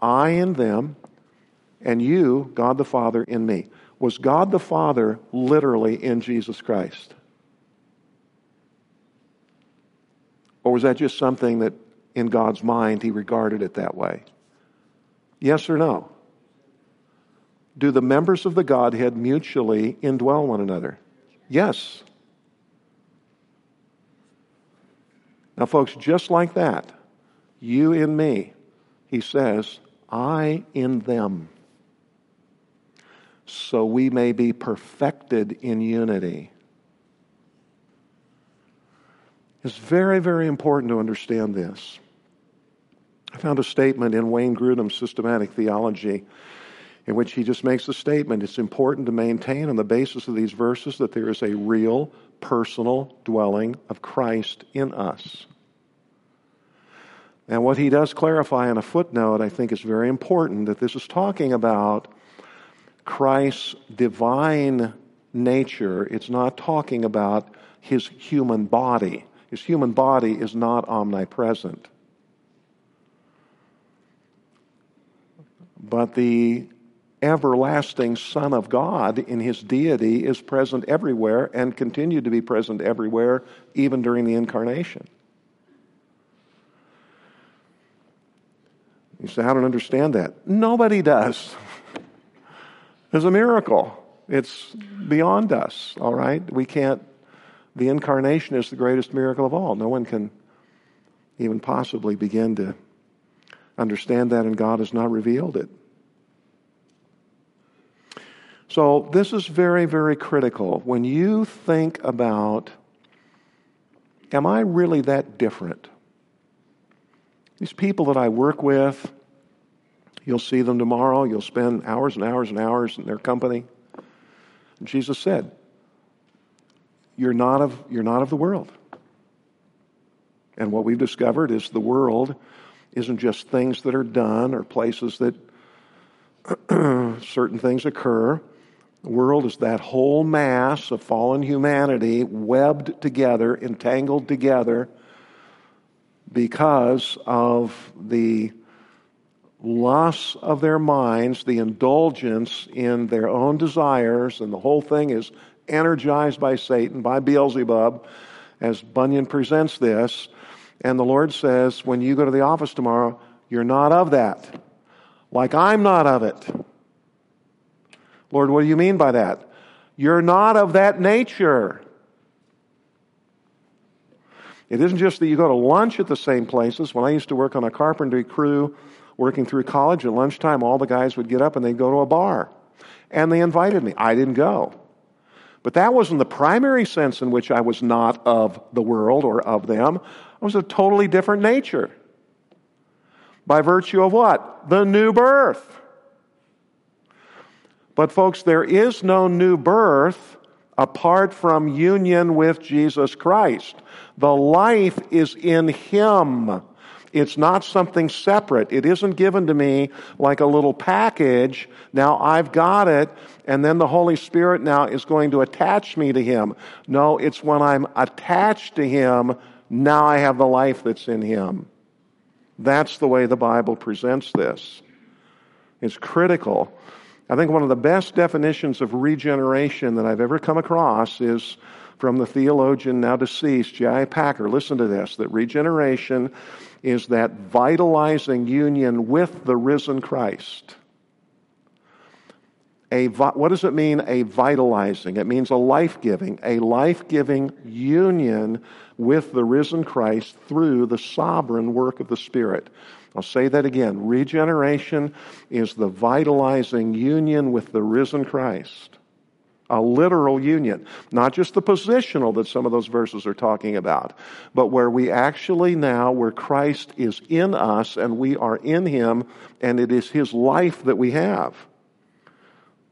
I in them, and you, God the Father, in me. Was God the Father literally in Jesus Christ? Or was that just something that in God's mind, he regarded it that way. Yes or no? Do the members of the Godhead mutually indwell one another? Yes. Now, folks, just like that, you in me, he says, I in them, so we may be perfected in unity. It's very, very important to understand this. I found a statement in Wayne Grudem's Systematic Theology in which he just makes a statement. It's important to maintain on the basis of these verses that there is a real personal dwelling of Christ in us. And what he does clarify in a footnote, I think is very important that this is talking about Christ's divine nature. It's not talking about his human body. His human body is not omnipresent. But the everlasting Son of God in his deity is present everywhere and continued to be present everywhere, even during the incarnation. You say, I don't understand that. Nobody does. (laughs) It's a miracle. It's beyond us, all right? We can't, the incarnation is the greatest miracle of all. No one can even possibly begin to understand that, and God has not revealed it. So, this is very, very critical. When you think about, am I really that different? These people that I work with, you'll see them tomorrow, you'll spend hours and hours and hours in their company. And Jesus said, you're not of, you're not of the world. And what we've discovered is the world isn't just things that are done or places that (clears throat) certain things occur. The world is that whole mass of fallen humanity webbed together, entangled together because of the loss of their minds, the indulgence in their own desires, and the whole thing is energized by Satan, by Beelzebub, as Bunyan presents this. And the Lord says, when you go to the office tomorrow, you're not of that. Like I'm not of it. Lord, what do you mean by that? You're not of that nature. It isn't just that you go to lunch at the same places. When I used to work on a carpentry crew working through college at lunchtime, all the guys would get up and they'd go to a bar. And they invited me. I didn't go. But that wasn't the primary sense in which I was not of the world or of them. I was a totally different nature. By virtue of what? The new birth. But, folks, there is no new birth apart from union with Jesus Christ. The life is in Him. It's not something separate. It isn't given to me like a little package. Now I've got it, and then the Holy Spirit now is going to attach me to Him. No, it's when I'm attached to Him, now I have the life that's in Him. That's the way the Bible presents this. It's critical I think one of the best definitions of regeneration that I've ever come across is from the theologian now deceased, J.I. Packer. Listen to this that regeneration is that vitalizing union with the risen Christ. A, what does it mean, a vitalizing? It means a life giving, a life giving union with the risen Christ through the sovereign work of the Spirit. I'll say that again. Regeneration is the vitalizing union with the risen Christ. A literal union. Not just the positional that some of those verses are talking about, but where we actually now, where Christ is in us and we are in Him, and it is His life that we have.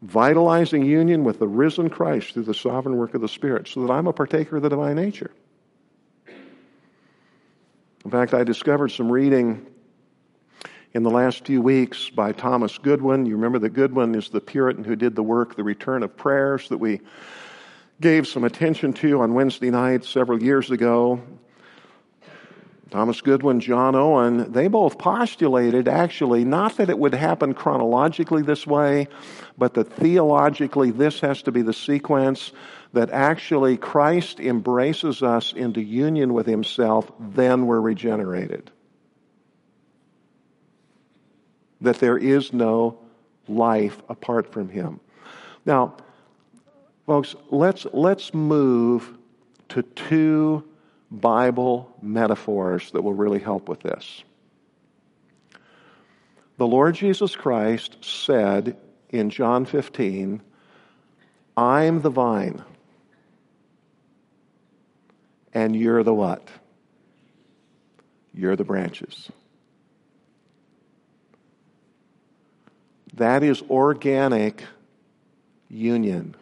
Vitalizing union with the risen Christ through the sovereign work of the Spirit, so that I'm a partaker of the divine nature. In fact, I discovered some reading in the last few weeks by Thomas Goodwin. You remember that Goodwin is the Puritan who did the work, The Return of Prayers, that we gave some attention to on Wednesday night several years ago. Thomas Goodwin, John Owen, they both postulated actually not that it would happen chronologically this way, but that theologically this has to be the sequence that actually Christ embraces us into union with himself, then we're regenerated. That there is no life apart from Him. Now, folks, let's, let's move to two Bible metaphors that will really help with this. The Lord Jesus Christ said in John 15, I'm the vine, and you're the what? You're the branches. That is organic union.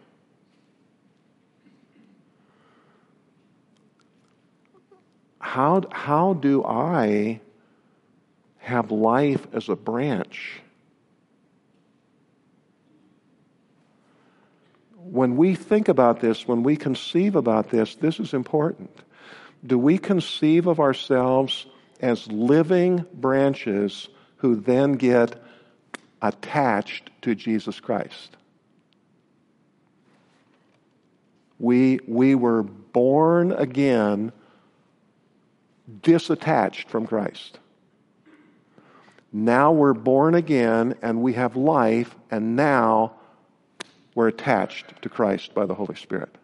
How, how do I have life as a branch? When we think about this, when we conceive about this, this is important. Do we conceive of ourselves as living branches who then get attached to Jesus Christ? We, we were born again disattached from Christ. Now we're born again and we have life, and now we're attached to Christ by the Holy Spirit.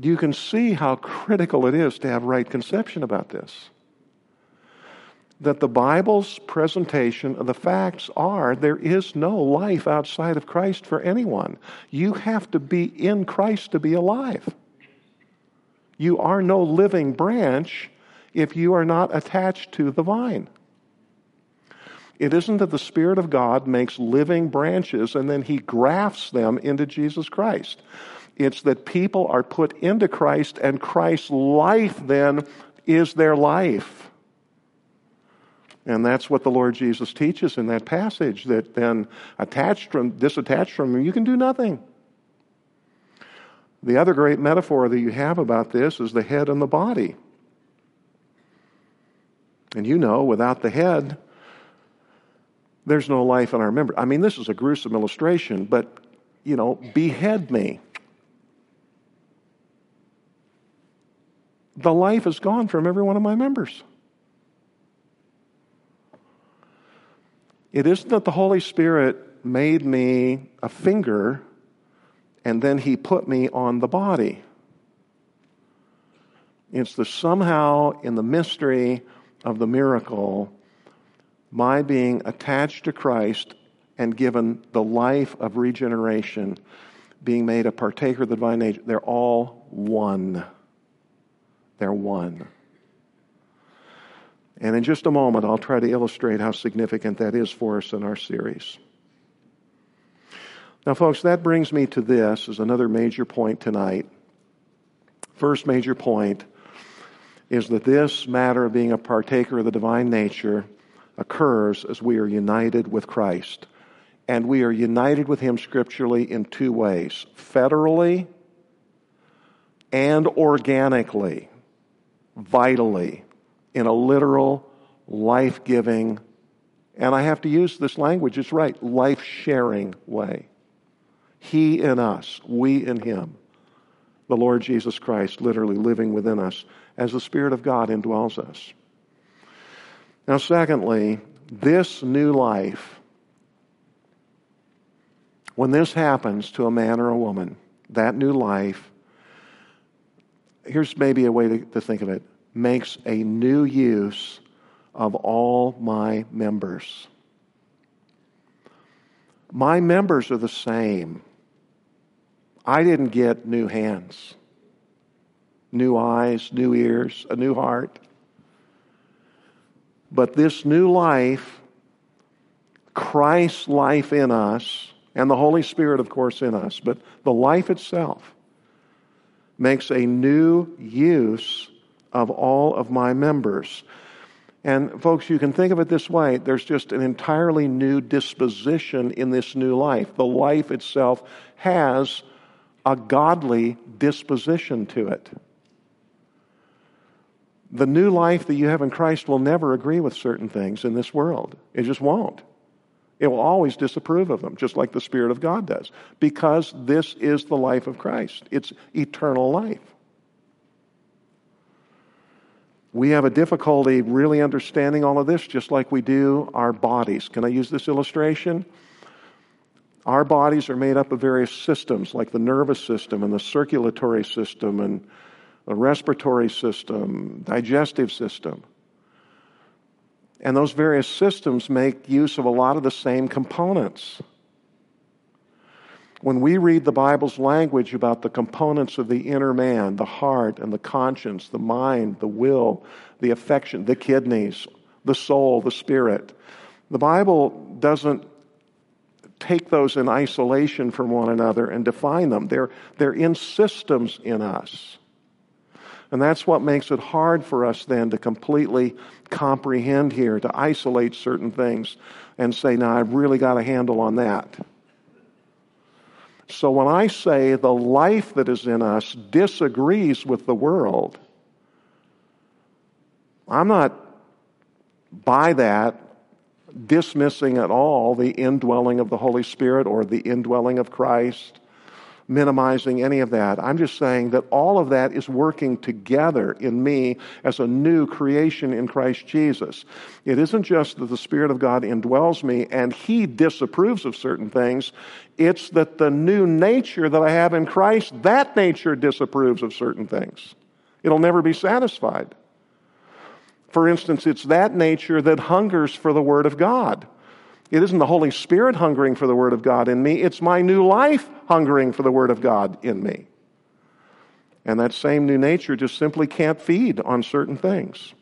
You can see how critical it is to have right conception about this. That the Bible's presentation of the facts are there is no life outside of Christ for anyone. You have to be in Christ to be alive. You are no living branch if you are not attached to the vine. It isn't that the Spirit of God makes living branches and then He grafts them into Jesus Christ. It's that people are put into Christ and Christ's life then is their life. And that's what the Lord Jesus teaches in that passage that then attached from, disattached from Him, you can do nothing. The other great metaphor that you have about this is the head and the body. And you know, without the head, there's no life in our member. I mean, this is a gruesome illustration, but, you know, behead me. The life is gone from every one of my members. It isn't that the Holy Spirit made me a finger and then he put me on the body. It's the somehow in the mystery of the miracle my being attached to Christ and given the life of regeneration, being made a partaker of the divine nature, they're all one. They're one. And in just a moment, I'll try to illustrate how significant that is for us in our series. Now, folks, that brings me to this as another major point tonight. First major point is that this matter of being a partaker of the divine nature occurs as we are united with Christ. And we are united with Him scripturally in two ways federally and organically, vitally, in a literal, life giving, and I have to use this language, it's right, life sharing way. He in us, we in Him. The Lord Jesus Christ literally living within us as the Spirit of God indwells us. Now, secondly, this new life, when this happens to a man or a woman, that new life, here's maybe a way to, to think of it, makes a new use of all my members. My members are the same. I didn't get new hands, new eyes, new ears, a new heart. But this new life, Christ's life in us, and the Holy Spirit, of course, in us, but the life itself makes a new use of all of my members. And, folks, you can think of it this way there's just an entirely new disposition in this new life. The life itself has a godly disposition to it. The new life that you have in Christ will never agree with certain things in this world. It just won't. It will always disapprove of them, just like the Spirit of God does, because this is the life of Christ. It's eternal life. We have a difficulty really understanding all of this, just like we do our bodies. Can I use this illustration? Our bodies are made up of various systems, like the nervous system and the circulatory system and the respiratory system, digestive system. And those various systems make use of a lot of the same components. When we read the Bible's language about the components of the inner man, the heart and the conscience, the mind, the will, the affection, the kidneys, the soul, the spirit, the Bible doesn't take those in isolation from one another and define them. They're, they're in systems in us. And that's what makes it hard for us then to completely comprehend here, to isolate certain things and say, now I've really got a handle on that. So when I say the life that is in us disagrees with the world, I'm not by that dismissing at all the indwelling of the Holy Spirit or the indwelling of Christ minimizing any of that. I'm just saying that all of that is working together in me as a new creation in Christ Jesus. It isn't just that the Spirit of God indwells me and He disapproves of certain things. It's that the new nature that I have in Christ, that nature disapproves of certain things. It'll never be satisfied. For instance, it's that nature that hungers for the Word of God. It isn't the Holy Spirit hungering for the Word of God in me, it's my new life hungering for the Word of God in me. And that same new nature just simply can't feed on certain things.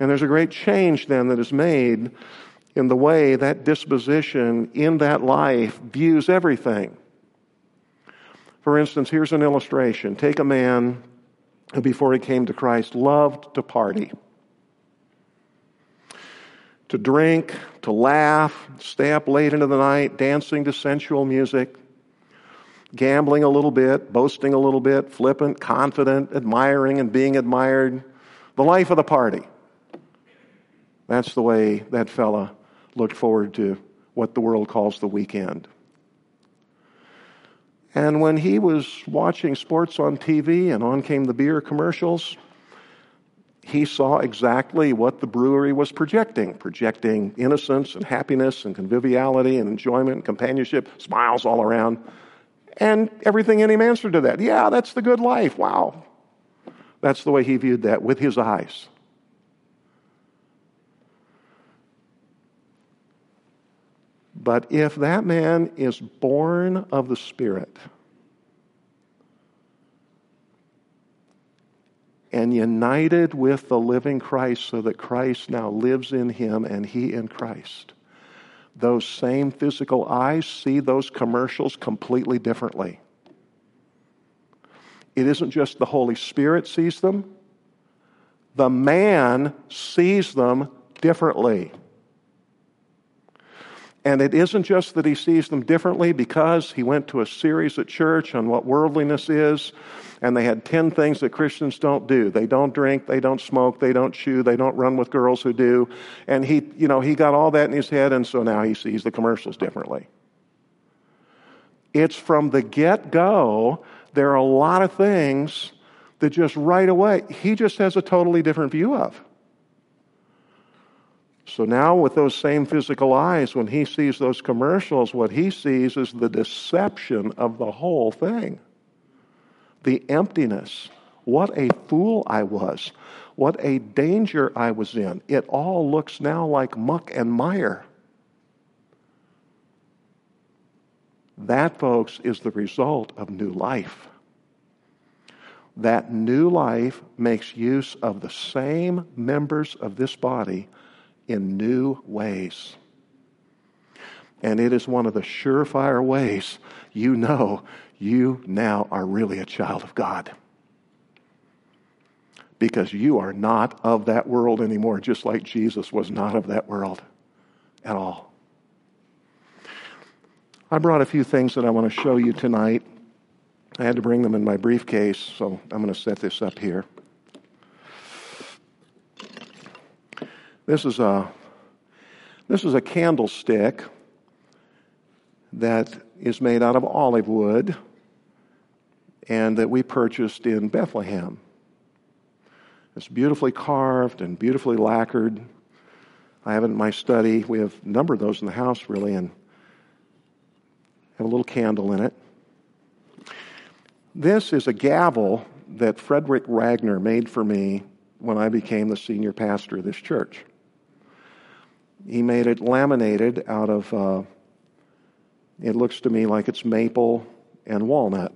And there's a great change then that is made in the way that disposition in that life views everything. For instance, here's an illustration. Take a man who, before he came to Christ, loved to party to drink, to laugh, stay up late into the night, dancing to sensual music, gambling a little bit, boasting a little bit, flippant, confident, admiring and being admired. The life of the party. That's the way that fella looked forward to what the world calls the weekend. And when he was watching sports on TV and on came the beer commercials, he saw exactly what the brewery was projecting projecting innocence and happiness and conviviality and enjoyment and companionship, smiles all around. And everything in him answered to that. Yeah, that's the good life. Wow. That's the way he viewed that with his eyes. But if that man is born of the Spirit, and united with the living Christ so that Christ now lives in him and he in Christ. Those same physical eyes see those commercials completely differently. It isn't just the Holy Spirit sees them, the man sees them differently. And it isn't just that he sees them differently because he went to a series at church on what worldliness is, and they had 10 things that Christians don't do. They don't drink, they don't smoke, they don't chew, they don't run with girls who do. And he, you know, he got all that in his head, and so now he sees the commercials differently. It's from the get go, there are a lot of things that just right away, he just has a totally different view of. So now, with those same physical eyes, when he sees those commercials, what he sees is the deception of the whole thing. The emptiness. What a fool I was. What a danger I was in. It all looks now like muck and mire. That, folks, is the result of new life. That new life makes use of the same members of this body in new ways. And it is one of the surefire ways you know you now are really a child of God. Because you are not of that world anymore, just like Jesus was not of that world at all. I brought a few things that I want to show you tonight. I had to bring them in my briefcase, so I'm going to set this up here. This is a this is a candlestick that is made out of olive wood and that we purchased in Bethlehem. It's beautifully carved and beautifully lacquered. I have it in my study. We have a number of those in the house, really, and have a little candle in it. This is a gavel that Frederick Wagner made for me when I became the senior pastor of this church. He made it laminated out of, uh, it looks to me like it's maple and walnut.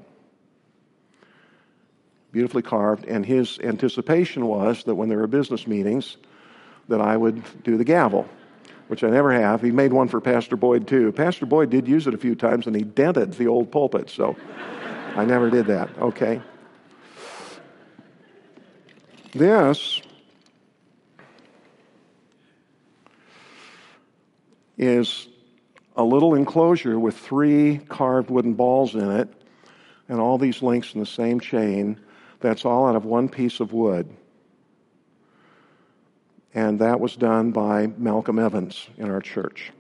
Beautifully carved. And his anticipation was that when there were business meetings, that I would do the gavel, which I never have. He made one for Pastor Boyd, too. Pastor Boyd did use it a few times, and he dented the old pulpit, so I never did that. Okay. This is a little enclosure with three carved wooden balls in it and all these links in the same chain. That's all out of one piece of wood. And that was done by Malcolm Evans in our church.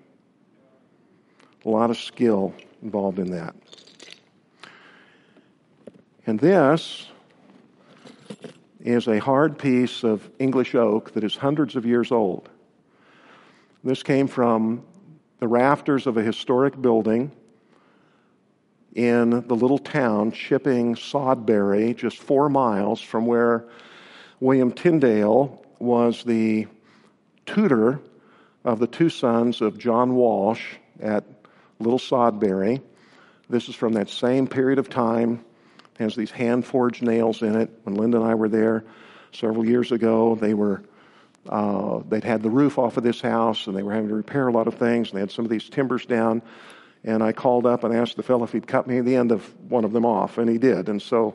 A lot of skill involved in that. And this is a hard piece of English oak that is hundreds of years old. This came from the rafters of a historic building in the little town Chipping Sodbury, just four miles from where William Tyndale was the tutor of the two sons of John Walsh at Little Sodbury. This is from that same period of time has these hand forged nails in it. When Linda and I were there several years ago, they were uh, they'd had the roof off of this house and they were having to repair a lot of things and they had some of these timbers down. And I called up and asked the fellow if he'd cut me the end of one of them off, and he did. And so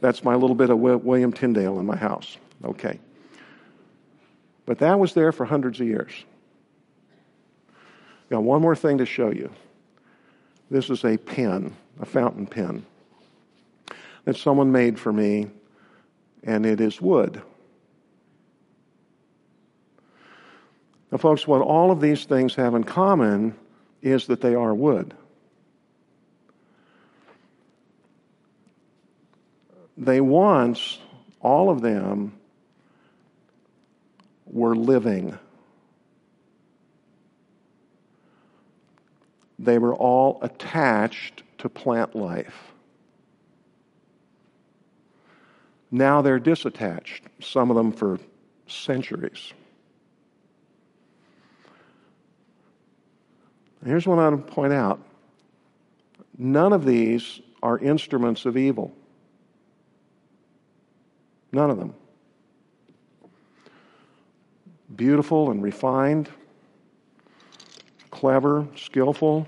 that's my little bit of William Tyndale in my house. Okay. But that was there for hundreds of years. Got one more thing to show you. This is a pen, a fountain pen that someone made for me, and it is wood. Now, folks, what all of these things have in common is that they are wood. They once, all of them, were living. They were all attached to plant life. Now they're disattached, some of them for centuries. Here's what I want to point out none of these are instruments of evil. None of them. Beautiful and refined, clever, skillful,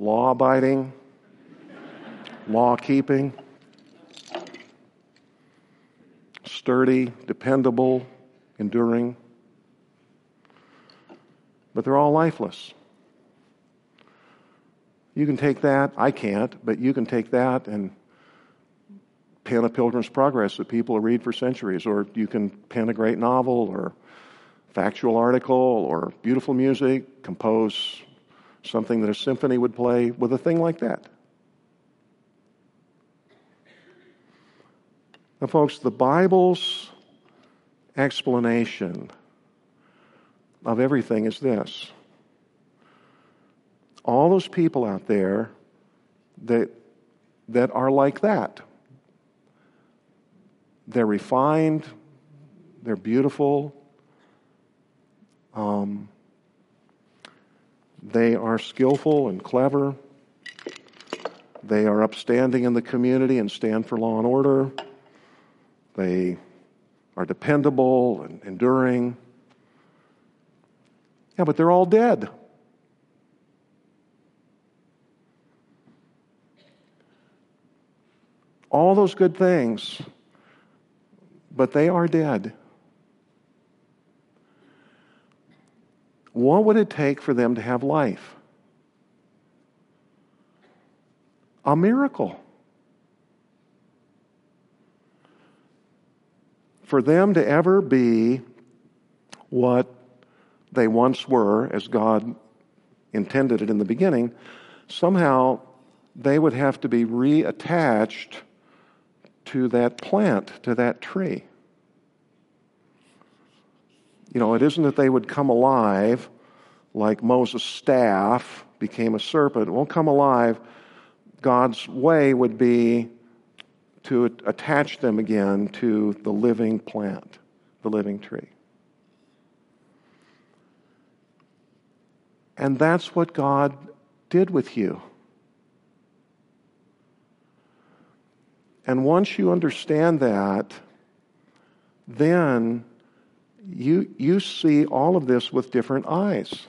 law abiding, law keeping, sturdy, dependable, enduring. But they're all lifeless. You can take that, I can't, but you can take that and pen a Pilgrim's Progress that people read for centuries, or you can pen a great novel or factual article or beautiful music, compose something that a symphony would play with a thing like that. Now, folks, the Bible's explanation of everything is this all those people out there that, that are like that. They're refined, they're beautiful, um, they are skillful and clever, they are upstanding in the community and stand for law and order. They are dependable and enduring. Yeah, but they're all dead. All those good things, but they are dead. What would it take for them to have life? A miracle. for them to ever be what they once were, as God intended it in the beginning, somehow they would have to be reattached to that plant, to that tree. You know, it isn't that they would come alive like Moses' staff became a serpent. It won't come alive. God's way would be to attach them again to the living plant, the living tree. And that's what God did with you. And once you understand that, then you, you see all of this with different eyes.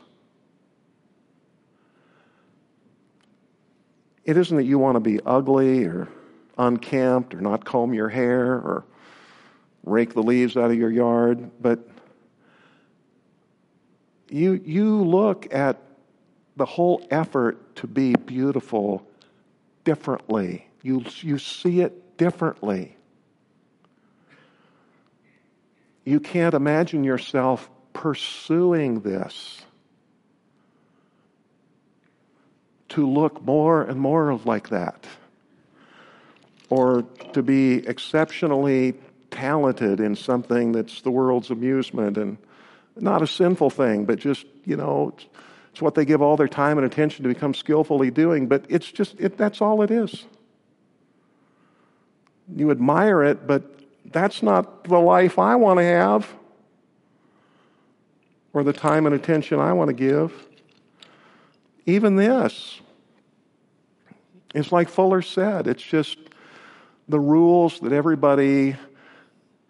It isn't that you want to be ugly or unkempt or not comb your hair or rake the leaves out of your yard, but you, you look at the whole effort to be beautiful differently. You, you see it differently. You can't imagine yourself pursuing this to look more and more like that, or to be exceptionally talented in something that's the world's amusement and not a sinful thing, but just, you know, it's what they give all their time and attention to become skillfully doing, but it's just, it, that's all it is. You admire it, but that's not the life I want to have or the time and attention I want to give. Even this, it's like Fuller said, it's just the rules that everybody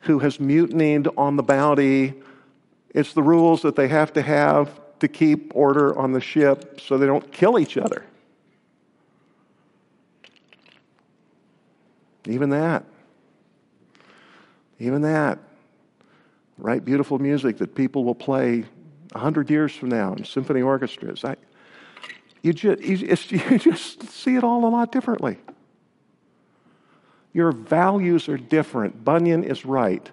who has mutinied on the bounty, it's the rules that they have to have to keep order on the ship so they don't kill each other. Even that. Even that. Write beautiful music that people will play a hundred years from now in symphony orchestras. I, you, just, you, just, (laughs) you just see it all a lot differently. Your values are different. Bunyan is right.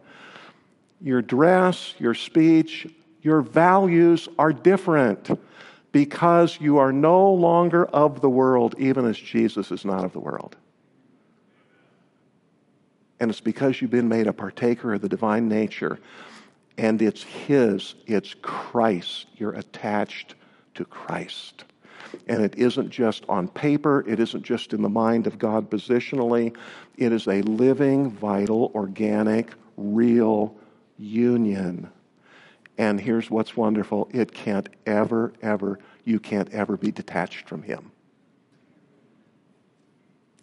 Your dress, your speech, your values are different because you are no longer of the world, even as Jesus is not of the world. And it's because you've been made a partaker of the divine nature, and it's His, it's Christ. You're attached to Christ. And it isn't just on paper, it isn't just in the mind of God positionally. It is a living, vital, organic, real union. And here's what's wonderful it can't ever, ever, you can't ever be detached from Him.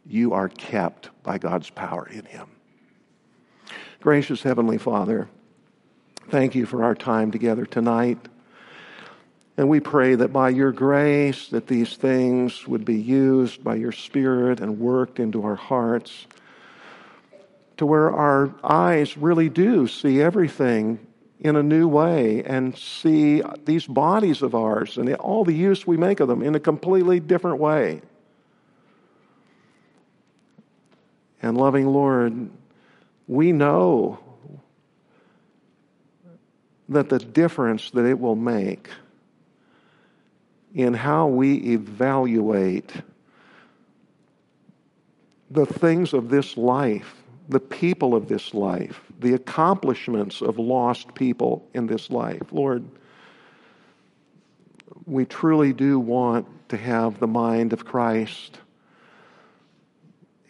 You are kept by God's power in Him. Gracious Heavenly Father, thank you for our time together tonight. And we pray that by your grace that these things would be used by your Spirit and worked into our hearts to where our eyes really do see everything in a new way and see these bodies of ours and all the use we make of them in a completely different way. And loving Lord, we know that the difference that it will make in how we evaluate the things of this life, the people of this life, the accomplishments of lost people in this life. Lord, we truly do want to have the mind of Christ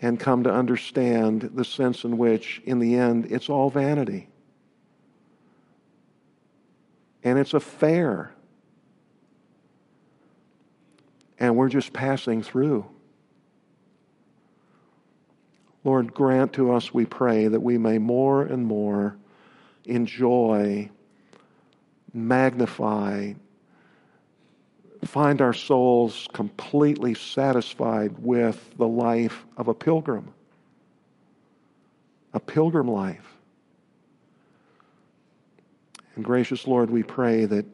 and come to understand the sense in which, in the end, it's all vanity. And it's a fair. And we're just passing through. Lord, grant to us, we pray, that we may more and more enjoy, magnify, find our souls completely satisfied with the life of a pilgrim, a pilgrim life. And gracious Lord, we pray that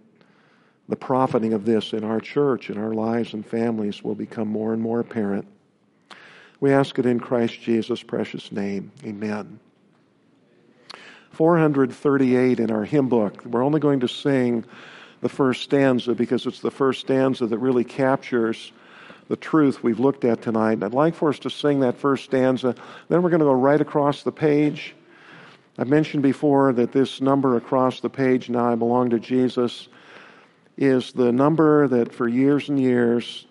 the profiting of this in our church, in our lives and families, will become more and more apparent. We ask it in Christ Jesus' precious name. Amen. 438 in our hymn book. We're only going to sing the first stanza because it's the first stanza that really captures the truth we've looked at tonight. I'd like for us to sing that first stanza. Then we're going to go right across the page. I've mentioned before that this number across the page, Now I Belong to Jesus, is the number that for years and years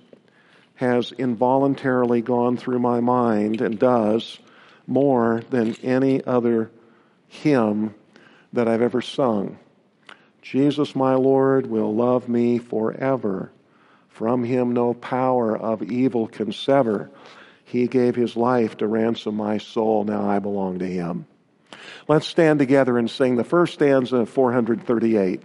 has involuntarily gone through my mind and does more than any other hymn that I've ever sung. Jesus, my Lord, will love me forever. From him no power of evil can sever. He gave his life to ransom my soul. Now I belong to him. Let's stand together and sing the first stanza of 438.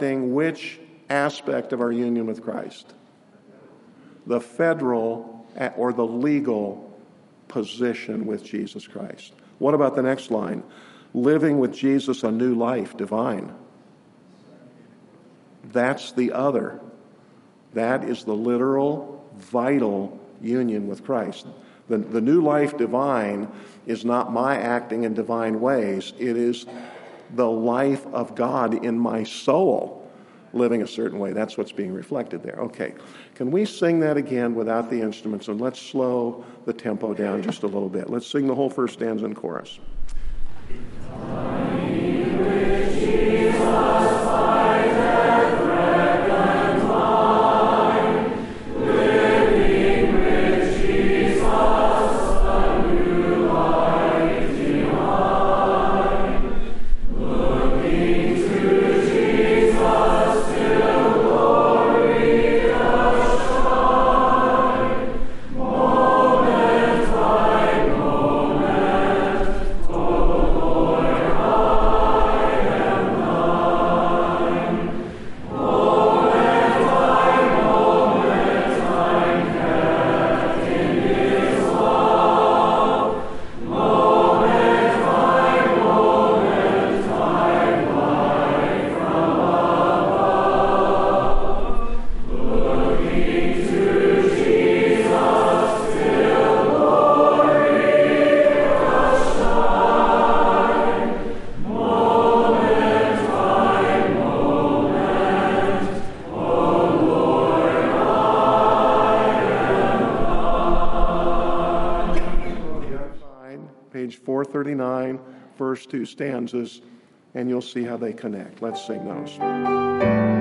Which aspect of our union with Christ? The federal or the legal position with Jesus Christ. What about the next line? Living with Jesus a new life, divine. That's the other. That is the literal, vital union with Christ. The, the new life divine is not my acting in divine ways, it is the life of God in my soul living a certain way. That's what's being reflected there. Okay. Can we sing that again without the instruments? And let's slow the tempo down just a little bit. Let's sing the whole first stanza in chorus. First two stanzas, and you'll see how they connect. Let's sing those.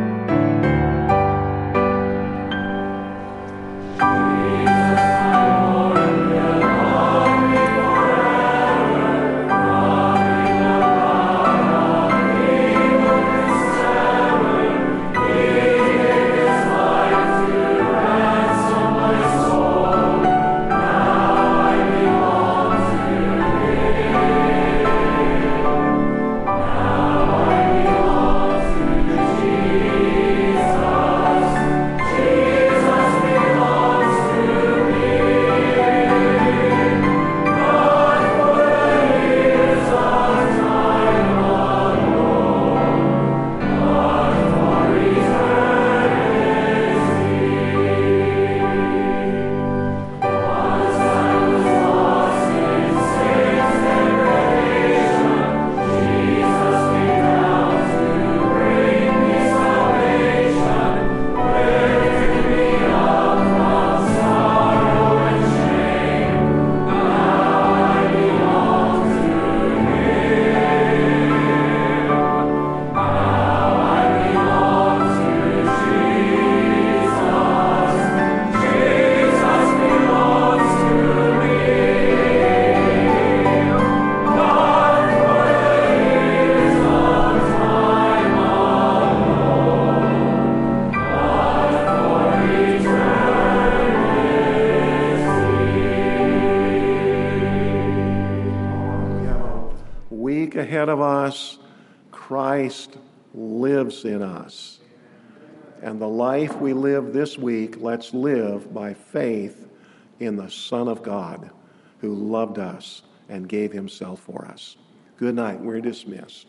And the life we live this week, let's live by faith in the Son of God who loved us and gave himself for us. Good night. We're dismissed.